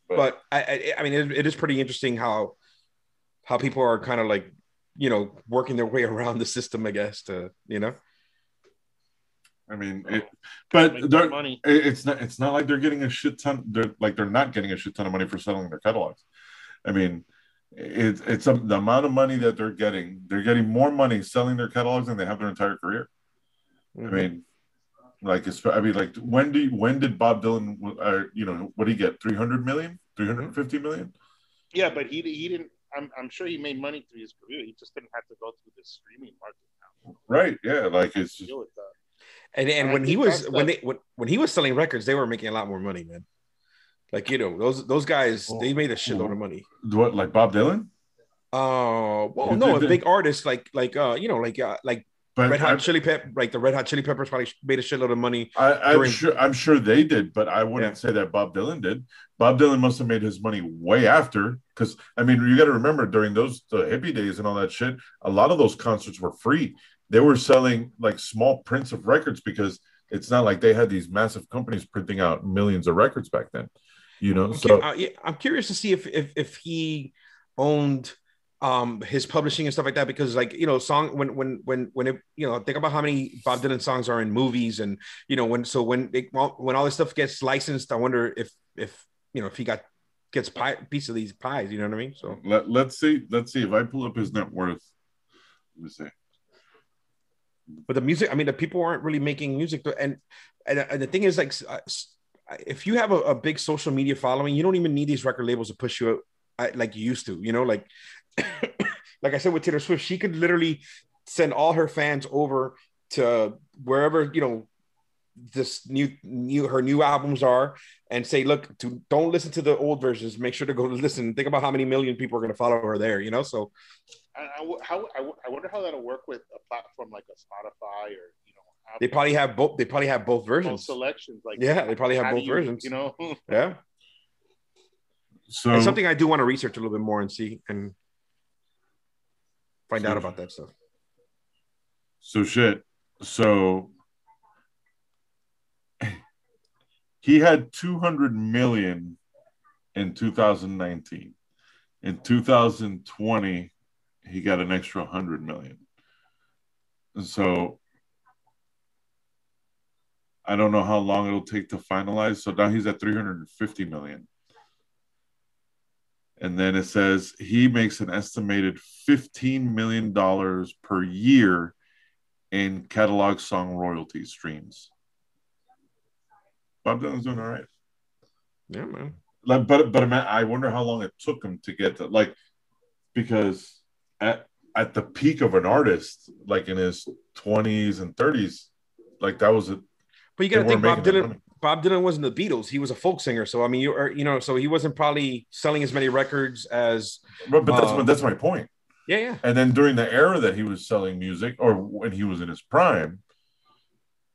But- But I I, I mean, it, it is pretty interesting how how people are kind of like you know working their way around the system. I guess to you know. I mean, it, but they're, money. it's not it's not like they're getting a shit ton. They're like they're not getting a shit ton of money for selling their catalogs. I mean, it's it's a, the amount of money that they're getting. They're getting more money selling their catalogs than they have their entire career. I mm-hmm. mean, like it's, I mean, like when do you, when did Bob Dylan? Uh, you know, what did he get? 300 million, 350 million. Yeah, but he he didn't. I'm I'm sure he made money through his career. He just didn't have to go through the streaming market now Right? Yeah. Like it's just deal with that. And and And when he was when they when, when he was selling records, they were making a lot more money, man. Like you know those those guys, they made a shitload of money. what like Bob Dylan. Uh, well, You no, a big artist like like uh you know like uh, like But Red Hot I- Chili Pep like the Red Hot Chili Peppers probably made a shitload of money. I, I'm during- sure I'm sure they did, but I wouldn't Yeah. say that Bob Dylan did. Bob Dylan must have made his money way after, because I mean, you got to remember during those the hippie days and all that shit, a lot of those concerts were free. they were selling like small prints of records because it's not like they had these massive companies printing out millions of records back then. You know, I'm, so cu- uh, I'm curious to see if if if he owned um his publishing and stuff like that because like you know song when when when when it you know think about how many Bob Dylan songs are in movies and you know when so when it, when all this stuff gets licensed I wonder if if you know if he got gets pie piece of these pies you know what I mean so let, let's see let's see if I pull up his net worth. Let me see. but the music i mean the people aren't really making music and and, and the thing is like uh, if you have a, a, big social media following you don't even need these record labels to push you out like you used to you know like like i said with taylor swift she could literally send all her fans over to wherever you know this new new her new albums are and say look to don't listen to the old versions make sure to go listen think about how many million people are going to follow her there you know so I, I, how, I, I wonder how that'll work with a platform like a Spotify or you know. Apple. They probably have both. They probably have both versions. Both selections, like yeah, they probably have both you, versions. You know. yeah. So it's something I do want to research a little bit more and see and find so, out about that stuff. So shit. So he had 200 million in 2019. In 2020, he got an extra 100 million. And so I don't know how long it'll take to finalize. So now he's at 350 million. And then it says he makes an estimated $15 million per year in catalog song royalty streams. Bob Dylan's doing all right. Yeah, man. Like, but but I wonder how long it took him to get to like because at at the peak of an artist, like in his twenties and thirties, like that was a. But you got to think, Bob Dylan. Bob Dylan wasn't the Beatles; he was a folk singer. So I mean, you are you know, so he wasn't probably selling as many records as. But, but that's um, that's my point. Yeah, yeah. And then during the era that he was selling music, or when he was in his prime,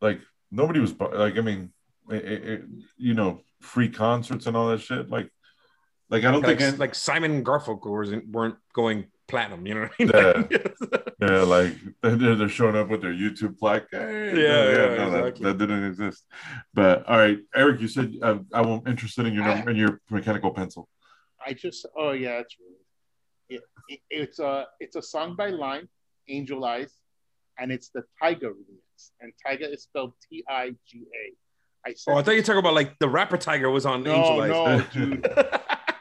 like nobody was like. I mean, it, it, you know, free concerts and all that shit. Like, like I don't like, think like Simon Garfunkel wasn't weren't going platinum. You know what I mean? Yeah, yeah. Like they're, they're showing up with their YouTube plaque. Hey, yeah, yeah, yeah no, exactly. that, that, didn't exist. But all right, Eric, you said uh, I'm interested in your number, in your mechanical pencil. I just oh yeah, it's it, it, it's a it's a song by Lime, Angel Eyes, and it's the Tiga remix, and Tiga is spelled T I G A. I said, oh, I thought you were talking about like the rapper Tyga was on no, Angel Eyes. No, dude.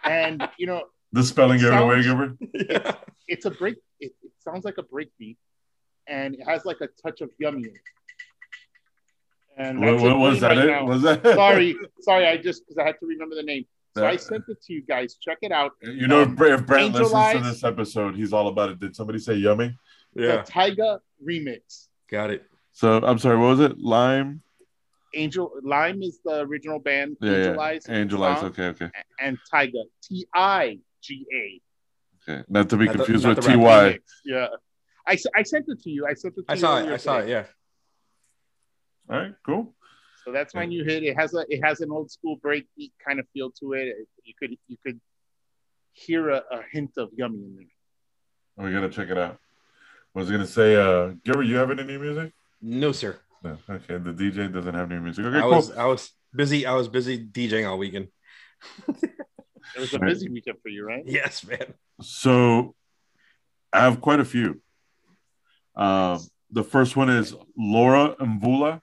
and you know the spelling sounds, away, Gilbert. It's, it's a break. It, it, sounds like a break beat, and it has like a touch of yummy in it. And what, what was that? Right it? Was that? sorry, sorry. I just because I had to remember the name. So that, I sent it to you guys. Check it out. You know, um, if, Brent listens Eyes, to this episode, he's all about it. Did somebody say yummy? Yeah. The Tiga remix. Got it. So I'm sorry. What was it? Lime. Angel Lime is the original band. Yeah, Angel yeah. Eyes. Angel Eyes. Okay, okay. And Tiga. T I G A. Okay, not to be not confused the, with T Y. Yeah, I, I sent it to you. I sent it. to I you saw it. I saw it. Yeah. All right. Cool. So that's my new hit. It has a it has an old school breakbeat kind of feel to it. You could you could hear a, a hint of yummy in there. We gotta check it out. I was gonna say, uh, Gilbert, you have any new music? No, sir. No. Okay. The DJ doesn't have new music. Okay, I cool. was I was busy. I was busy DJing all weekend. It was a busy weekend for you, right? Yes, man. So I have quite a few. Uh, the first one is Laura Mvula.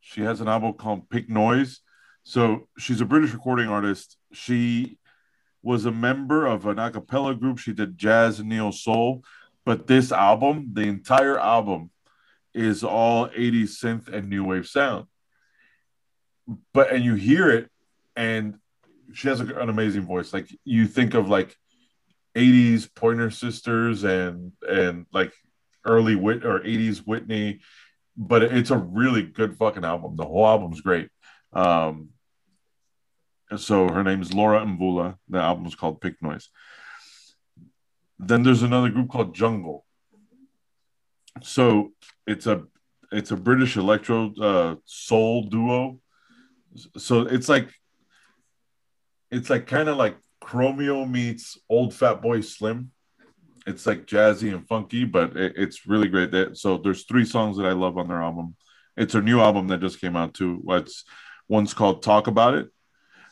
She has an album called Pink Noise. So she's a British recording artist. She was a member of an a cappella group. She did jazz and neo soul. But this album, the entire album, is all 80s synth and new wave sound. But and you hear it, and she has an amazing voice. Like you think of like 80s Pointer Sisters and and like early Whit or 80s Whitney, but it's a really good fucking album. The whole album's great. Um, so her name is Laura Mvula. The album's called Pink Noise. Then there's another group called Jungle. So it's a it's a British electro uh, soul duo. So it's like it's like kind of like Chromeo meets old Fatboy Slim. it's like jazzy and funky, but it, it's really great. That so there's three songs that I love on their album. It's a new album that just came out too. What's one's called "Talk About It."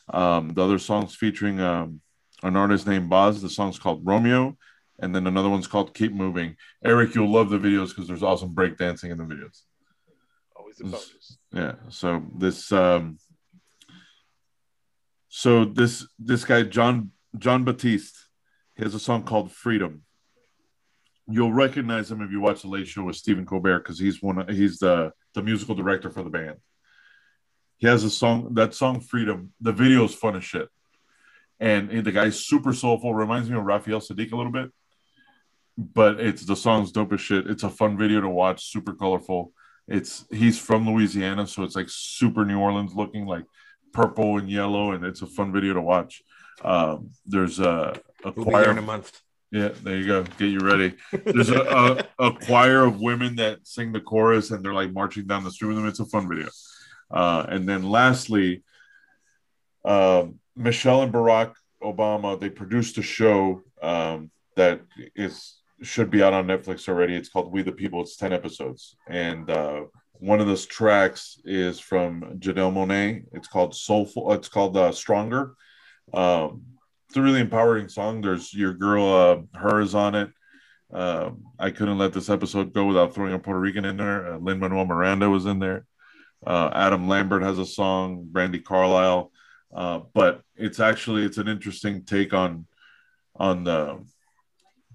Um, the other song's featuring um, an artist named Bas. The song's called Romeo, and then another one's called "Keep Moving." Eric, you'll love the videos because there's awesome breakdancing in the videos. Always a bonus. Yeah. So this um so this this guy Jon Jon Batiste, he has a song called Freedom. You'll recognize him if you watch the Late Show with Stephen Colbert because he's one of, he's the the musical director for the band. He has a song that song Freedom. The video is fun as shit, and the guy's super soulful. Reminds me of Raphael Saadiq a little bit, but it's the song's dope as shit. It's a fun video to watch, super colorful. It's he's from Louisiana, so it's like super New Orleans looking, like purple and yellow, and it's a fun video to watch. Um, there's a, a We'll be in a month. Yeah, there you go. Get you ready. There's a, a, a choir of women that sing the chorus, and they're like marching down the street with them. It's a fun video. Uh, and then lastly, um, Michelle and Barack Obama they produced a show um, that is should be out on Netflix already. It's called We the People. It's ten episodes, and uh, one of those tracks is from Janelle Monáe. It's called Soulful. It's called uh, Stronger. Um, it's a really empowering song. There's your girl, uh, H.E.R. is on it. Um, I couldn't let this episode go without throwing a Puerto Rican in there. Uh, Lin Manuel Miranda was in there. Uh, Adam Lambert has a song. Brandi Carlile. Uh, but it's actually it's an interesting take on on the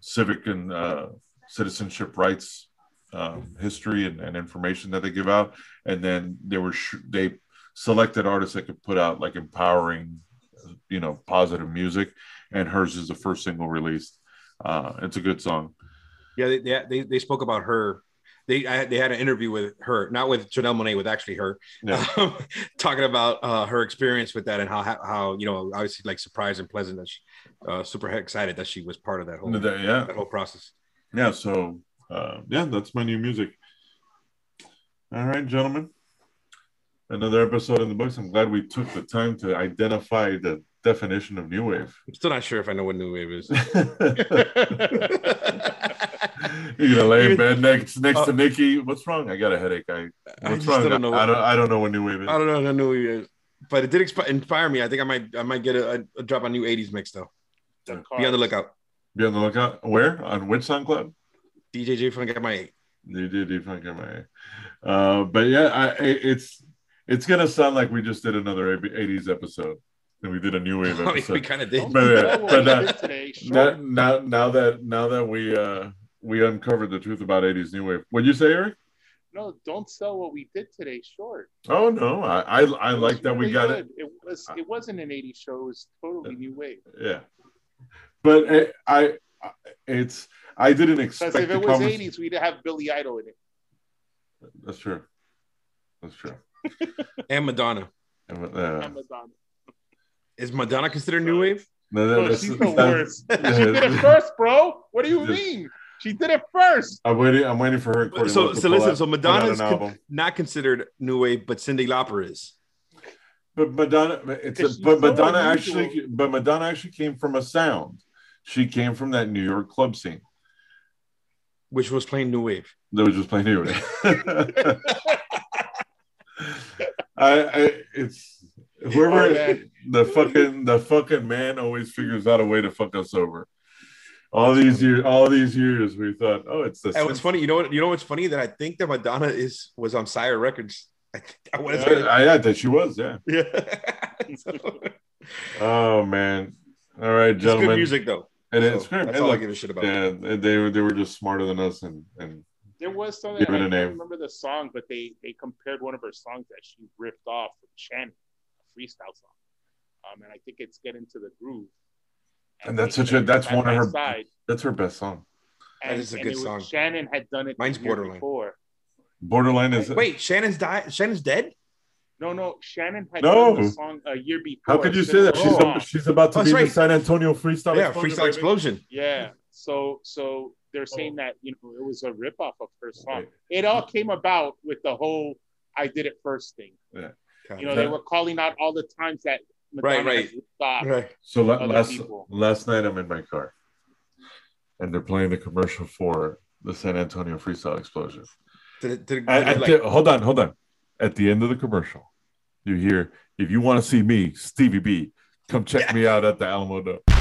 civic and uh, citizenship rights um, history and, and information that they give out. And then they were sh- they selected artists that could put out like empowering, you know, positive music. And hers is the first single released. Uh, it's a good song. Yeah, they, they, they, spoke about her. They I, they had an interview with her, not with Janelle Monáe, with actually her, Yeah. um, talking about uh, her experience with that and how how you know obviously like surprised and pleasant that she uh, super excited that she was part of that whole yeah. that whole process. Yeah. So uh, yeah, that's my new music. All right, gentlemen. Another episode in the books. I'm glad we took the time to identify the definition of new wave. I'm still not sure if I know what new wave is. You're gonna lay in bed next next to Uh, Nikki. What's wrong? I got a headache. I I what's just wrong? don't know. I don't I don't know what new wave is. I don't know. I don't know. Who he is. But it did expi- inspire me. I think I might I might get a, a drop on new 80s mix though. Be on the lookout. Be on the lookout. Where? On which SoundCloud? DJ J Funk at my You did you fucking man. Uh, but yeah, I it's it's gonna sound like we just did another 80s episode. And we did a new wave I mean, we kind of did. But, yeah, but we that- now, now, now that now that we uh we uncovered the truth about 80s new wave. What'd you say, Eric? No, don't sell what we did today short. Oh no, I I, I like was that we got it. good. It was it wasn't an 80s show, it was totally new wave. Yeah, but I, I it's I didn't expect. Because expect if the it was convers- 80s, we'd have Billy Idol in it. That's true. That's true. And Madonna. And, uh, And Madonna. Is Madonna considered new wave? no, that- Oh, that's- she's the worst. She did it first, bro. What do you Just- mean? She did it first. I'm waiting. I'm waiting for her. and Courtney So so listen. out- So pull out Madonna's con- not considered new wave, but Cyndi Lauper is. But Madonna, it's a, but so Madonna unusual. actually, but Madonna actually came from a sound. She came from that New York club scene which was playing new wave. that was just playing new. I, I, it's whoever Oh, the fucking the fucking man always figures out a way to fuck us over. All these years, all these years, we thought, oh, it's the. And what's funny, you know what? You know what's funny that I think that Madonna is was on Sire Records. I, think, I want to I, I, yeah, that she was, yeah. yeah. So, Oh man! All right, it's good music though. And So it's great. That's And all I give a shit about. Yeah, they were they were just smarter than us, and and There was something Give I it a can't name. remember the song, but they they compared one of her songs that she ripped off from Shannon, a freestyle song. Um, and I think it's Get Into the Groove. And that's such a- that's one of her- Side, that's her best song. That and, is a and good was- song. Shannon had done it Mine's Borderline. before. Borderline is Wait, Shannon's died. Shannon's dead. No, no, Shannon had No. done the song a year before. How could you say that? She's Oh. she's about to Oh, be that's the. San Antonio Freestyle. yeah, Explosion, Freestyle baby. Explosion. Yeah. So so they're Oh. saying that you know it was a ripoff of her song. It all came about with the whole "I did it first thing. Yeah. You know, they were calling out all the times that Madonna Right, right. has ripped off. right. So la- last people. last night I'm in my car. and they're playing the commercial for the San Antonio Freestyle Explosion. Did it- did it- At- did it, at like- the- hold on, hold on. At the end of the commercial, you hear, "If you want to see me, Stevie B, come check me out at the Alamodome."